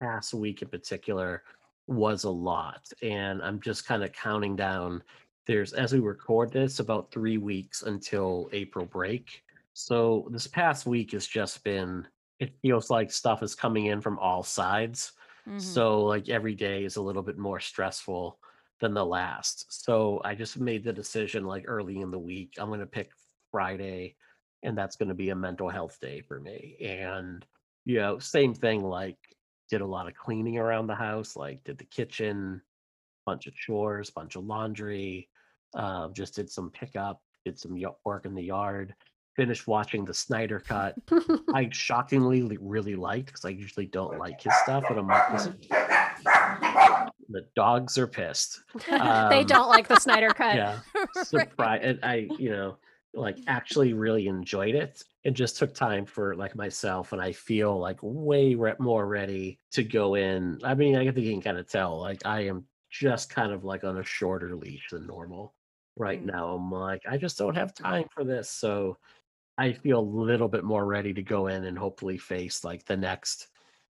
past week in particular was a lot. And I'm just kind of counting down. There's, as we record this, about three weeks until April break. So this past week has just been, it feels like stuff is coming in from all sides. Mhm. So like every day is a little bit more stressful than the last. So I just made the decision like early in the week, I'm going to pick Friday and that's going to be a mental health day for me. And you know, same thing like did a lot of cleaning around the house, like did the kitchen, bunch of chores, bunch of laundry, uh, just did some pickup, did some work in the yard, finished watching the Snyder cut. I shockingly really liked because I usually don't like his stuff, but I'm like, this- the dogs are pissed. they Um, don't like the Snyder cut. Yeah, surprise! And I, you know, like actually really enjoyed it. It just took time for like myself, and I feel like way re- more ready to go in. I mean, I think you can kind of tell. Like I am just kind of like on a shorter leash than normal right now. I'm like, I just don't have time for this, so I feel a little bit more ready to go in and hopefully face like the next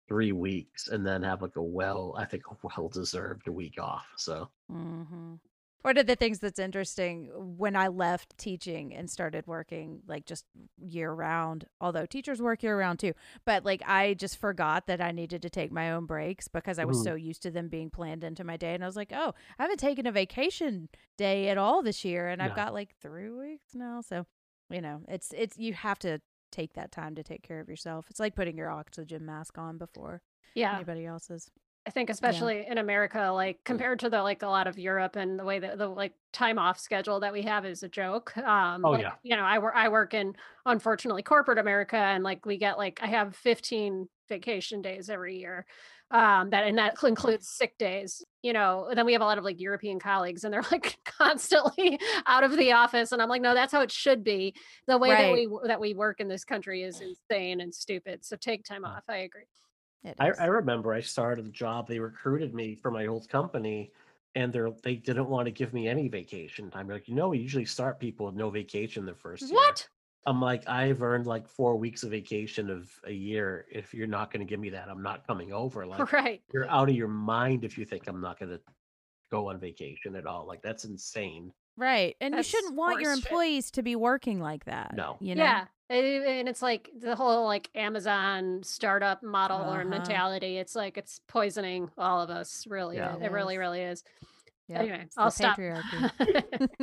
three weeks, and then have like a well, I think a well deserved week off. So. Mm-hmm. One of the things that's interesting when I left teaching and started working like just year round, although teachers work year round too, but like I just forgot that I needed to take my own breaks because I was Mhm. so used to them being planned into my day. And I was like, oh, I haven't taken a vacation day at all this year. And I've got like three weeks now. So, you know, it's, it's, you have to take that time to take care of yourself. It's like putting your oxygen mask on before Yeah. anybody else's. I think especially in America, like compared to the like a lot of Europe and the way that the like time off schedule that we have is a joke. Um, Oh, like, yeah. you know, I work I work in unfortunately corporate America, and like we get like I have 15 vacation days every year. Um, that and that includes sick days. You know, and then we have a lot of like European colleagues, and they're like constantly out of the office, and I'm like, no, that's how it should be. The way that we that we work in this country is insane and stupid. So take time off. I agree. I, I remember I started the job. They recruited me for my old company, and they're they didn't want to give me any vacation time. They're like, you know, we usually start people with no vacation the first year. What? I'm like, I've earned like four weeks of vacation of a year. If you're not going to give me that, I'm not coming over. Like, Right. you're out of your mind if you think I'm not going to go on vacation at all. Like, that's insane. Right. And That's you shouldn't want your horseshit. employees to be working like that. No. You know? Yeah. And and it's like the whole like Amazon startup model or Uh-huh. mentality. It's like it's poisoning all of us. Really, Yeah. it, it really, really is. Yep, Anyway, it's I'll stop.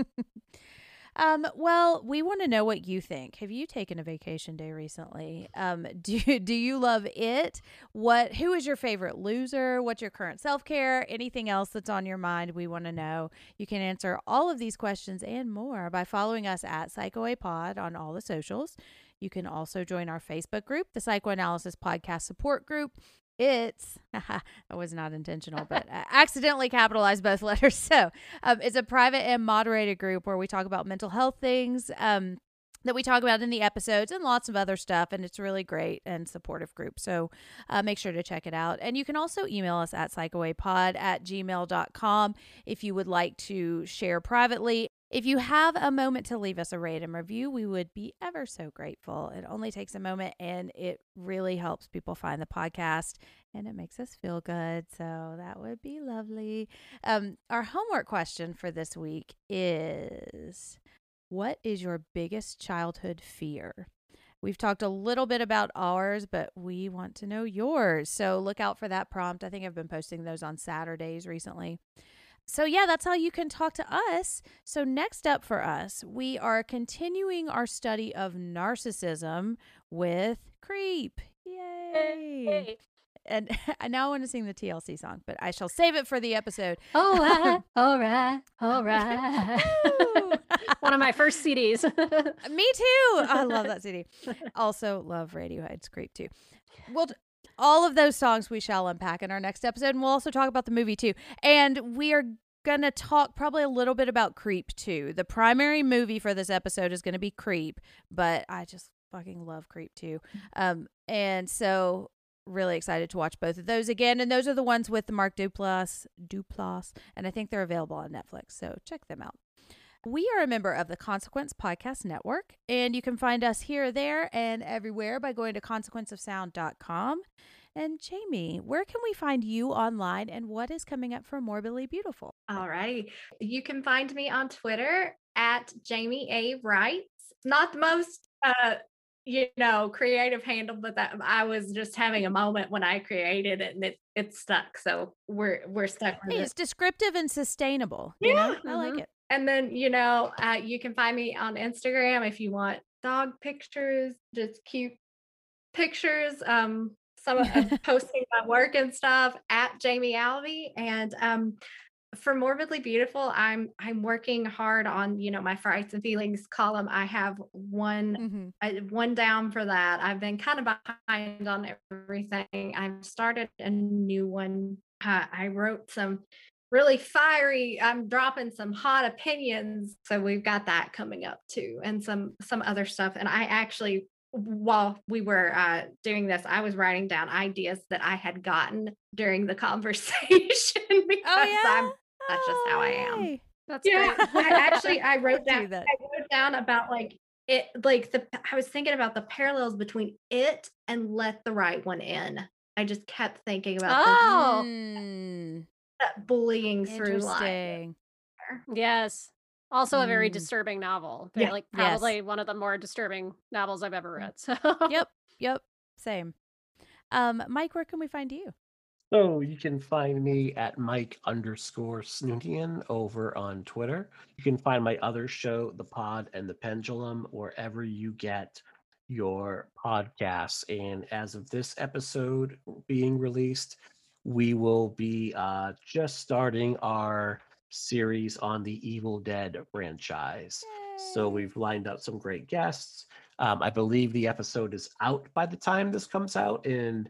um, well, we want to know what you think. Have you taken a vacation day recently? Um, do do you love it? What who is your favorite loser? What's your current self-care? Anything else that's on your mind? We want to know. You can answer all of these questions and more by following us at Psycho Pod on all the socials. You can also join our Facebook group, the Psychoanalysis Podcast Support Group. It's that was not intentional, but I accidentally capitalized both letters. So um, it's a private and moderated group where we talk about mental health things um, that we talk about in the episodes and lots of other stuff. And it's really great and supportive group. So uh, make sure to check it out. And you can also email us at psychoapod at gmail.com if you would like to share privately. If you have a moment to leave us a rate and review, we would be ever so grateful. It only takes a moment and it really helps people find the podcast and it makes us feel good. So that would be lovely. Um, our homework question for this week is What is your biggest childhood fear? We've talked a little bit about ours, but we want to know yours. So look out for that prompt. I think I've been posting those on Saturdays recently. So, yeah, that's how you can talk to us. So, next up for us, we are continuing our study of narcissism with Creep. Yay! And I now want to sing the TLC song, but I shall save it for the episode. All right, all right, all right. One of my first CDs. Me too. I love that CD. Also, love Radiohead's Creep too. Well, all of those songs we shall unpack in our next episode, and we'll also talk about the movie too. And we are gonna talk probably a little bit about Creep too. The primary movie for this episode is gonna be Creep, but I just fucking love Creep too. Um, and so really excited to watch both of those again. And those are the ones with the Mark Duplass, Duplass, and I think they're available on Netflix. So check them out. We are a member of the Consequence Podcast Network, and you can find us here, there, and everywhere by going to consequenceofsound.com. And Jamie, where can we find you online and what is coming up for Morbidly Beautiful? All right. You can find me on Twitter at Jamie A. Wrights. Not the most uh you know creative handle, but that I was just having a moment when I created it and it it stuck. So we're we're stuck with Hey, it. it's descriptive and sustainable. You know, I like mhm. it. And then, you know, uh, you can find me on Instagram if you want dog pictures, just cute pictures. Um, some of posting my work and stuff at Jamie Alvey. And um, for Morbidly Beautiful, I'm I'm working hard on you know my frights and feelings column. I have one uh, one down for that. I've been kind of behind on everything. I've started a new one. Uh, I wrote some really fiery i'm dropping some hot opinions so we've got that coming up too and some some other stuff and i actually while we were uh doing this i was writing down ideas that i had gotten during the conversation because i'm that's just how i am. That's yeah great. i actually i wrote Do down that. i wrote down about like it like the i was thinking about the parallels between it and let the right one in. I just kept thinking about the- Oh, Mm, bullying through line interesting. yes. Also a very Mm. disturbing novel. Yeah. Like Yes. probably one of the more disturbing novels I've ever read. So Yep, yep, same. Um, Mike, where can we find you? So you can find me at Mike underscore Snoonian over on Twitter. You can find my other show, The Pod and the Pendulum, wherever you get your podcasts. And as of this episode being released, we will be uh, just starting our series on the Evil Dead franchise. So we've lined up some great guests. Um, I believe the episode is out by the time this comes out. And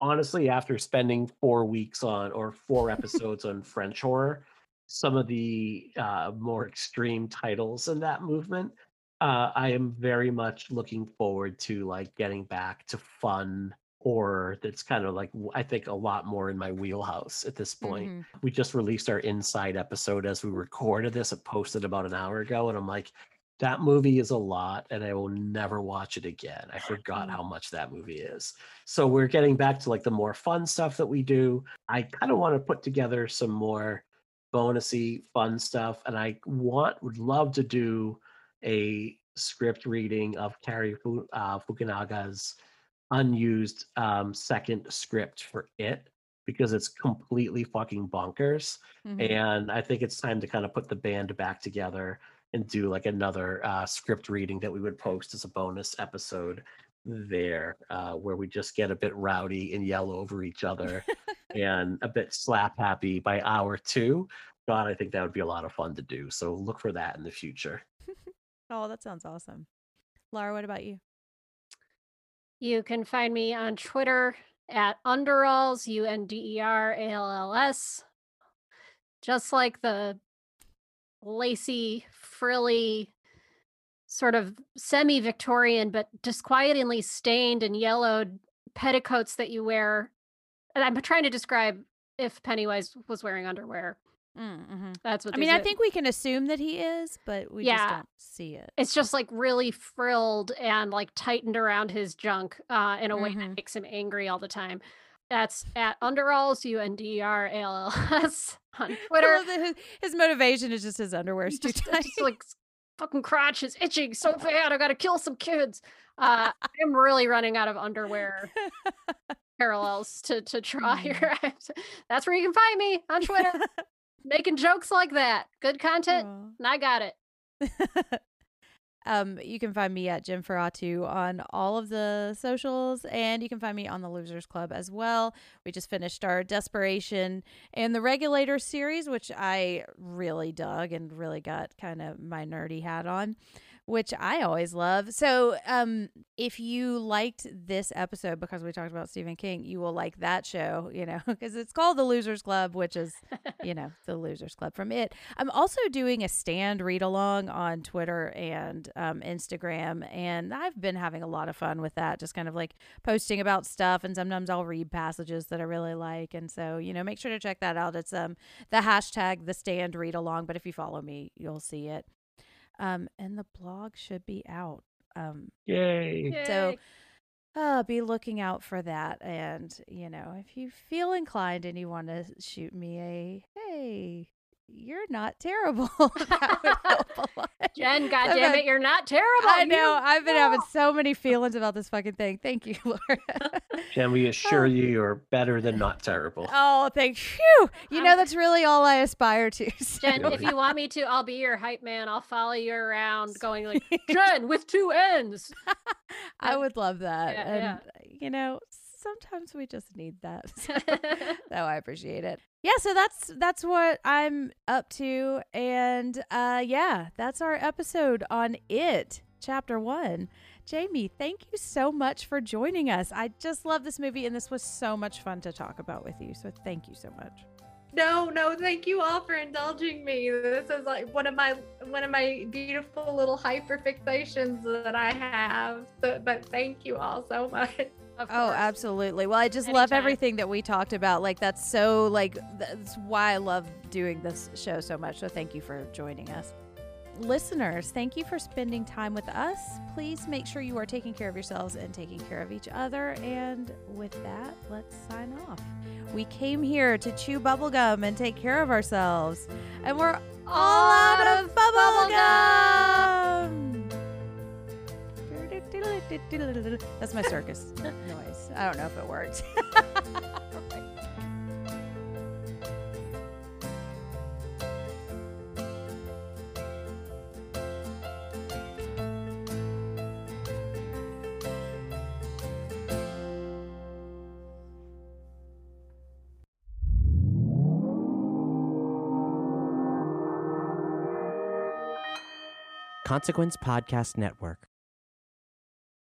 honestly, after spending four weeks on or four episodes on French horror, some of the uh, more extreme titles in that movement, uh, I am very much looking forward to like getting back to fun horror that's kind of like I think a lot more in my wheelhouse at this point. Mhm. We just released our inside episode as we recorded this. It posted about an hour ago, and I'm like, that movie is a lot, and I will never watch it again. I forgot how much that movie is. So we're getting back to like the more fun stuff that we do. I kind of want to put together some more bonusy fun stuff, and I want would love to do a script reading of Cary uh, Fukunaga's unused um, second script for it because it's completely fucking bonkers. Mhm. And I think it's time to kind of put the band back together and do like another uh, script reading that we would post as a bonus episode there, uh, where we just get a bit rowdy and yell over each other and a bit slap happy by hour two. God, I think that would be a lot of fun to do. So look for that in the future. Oh, that sounds awesome. Laura, what about you? You can find me on Twitter at Underalls, U N D E R A L L S. Just like the lacy, frilly, sort of semi Victorian, but disquietingly stained and yellowed petticoats that you wear. And I'm trying to describe if Pennywise was wearing underwear. Mm-hmm. That's what I mean, these I think we can assume that he is, but we just don't see it. it's just like really frilled and like tightened around his junk uh, in a way that makes him angry all the time. That's at underalls, U N D E R A L L S on Twitter. his, his motivation is just his underwear's too Just, tight. just like fucking crotch is itching so bad. I gotta kill some kids. Uh, I'm really running out of underwear parallels to to try here. That's where you can find me on Twitter, making jokes like that. Good content, and I got it. Um, you can find me at Jim Ferratu on all of the socials, and you can find me on the Losers Club as well. We just finished our Desperation and the Regulator series, which I really dug and really got kind of my nerdy hat on, which I always love. So, um, if you liked this episode because we talked about Stephen King, you will like that show, you know, because it's called the Losers Club, which is, you know, the Losers Club from it. I'm also doing a stand read along on Twitter and um, Instagram, and I've been having a lot of fun with that, just kind of like posting about stuff, and sometimes I'll read passages that I really like, and so you know, make sure to check that out. It's um the hashtag the stand read along, but if you follow me, you'll see it. Um, and the blog should be out. Um, Yay. so uh, be looking out for that. And, you know, if you feel inclined and you want to shoot me a, hey, you're not terrible. that would help a lot. Jen, I've goddamn it, you're not terrible. I know. You- I've been having so many feelings about this fucking thing. Thank you, Laura. Can we assure oh. you you're better than not terrible? oh, thank you. You know, that's really all I aspire to. so- Jen, if you want me to, I'll be your hype man. I'll follow you around going like, Jen with two N's. I would love that. Yeah, and, yeah. you know, sometimes we just need that. So, I appreciate it. Yeah, so that's that's what I'm up to and uh yeah, that's our episode on it, chapter 1. Jamie, thank you so much for joining us. I just love this movie and this was so much fun to talk about with you. So thank you so much. No, no, thank you all for indulging me. This is like one of my one of my beautiful little hyper fixations that I have. So, but thank you all so much. Oh, absolutely. Well, I just love everything that we talked about. Like that's so like that's why I love doing this show so much. So thank you for joining us. Listeners, thank you for spending time with us. Please make sure you are taking care of yourselves and taking care of each other. And with that, let's sign off. We came here to chew bubblegum and take care of ourselves. And we're all out of bubblegum. That's my circus noise. I don't know if it works. Consequence Podcast Network.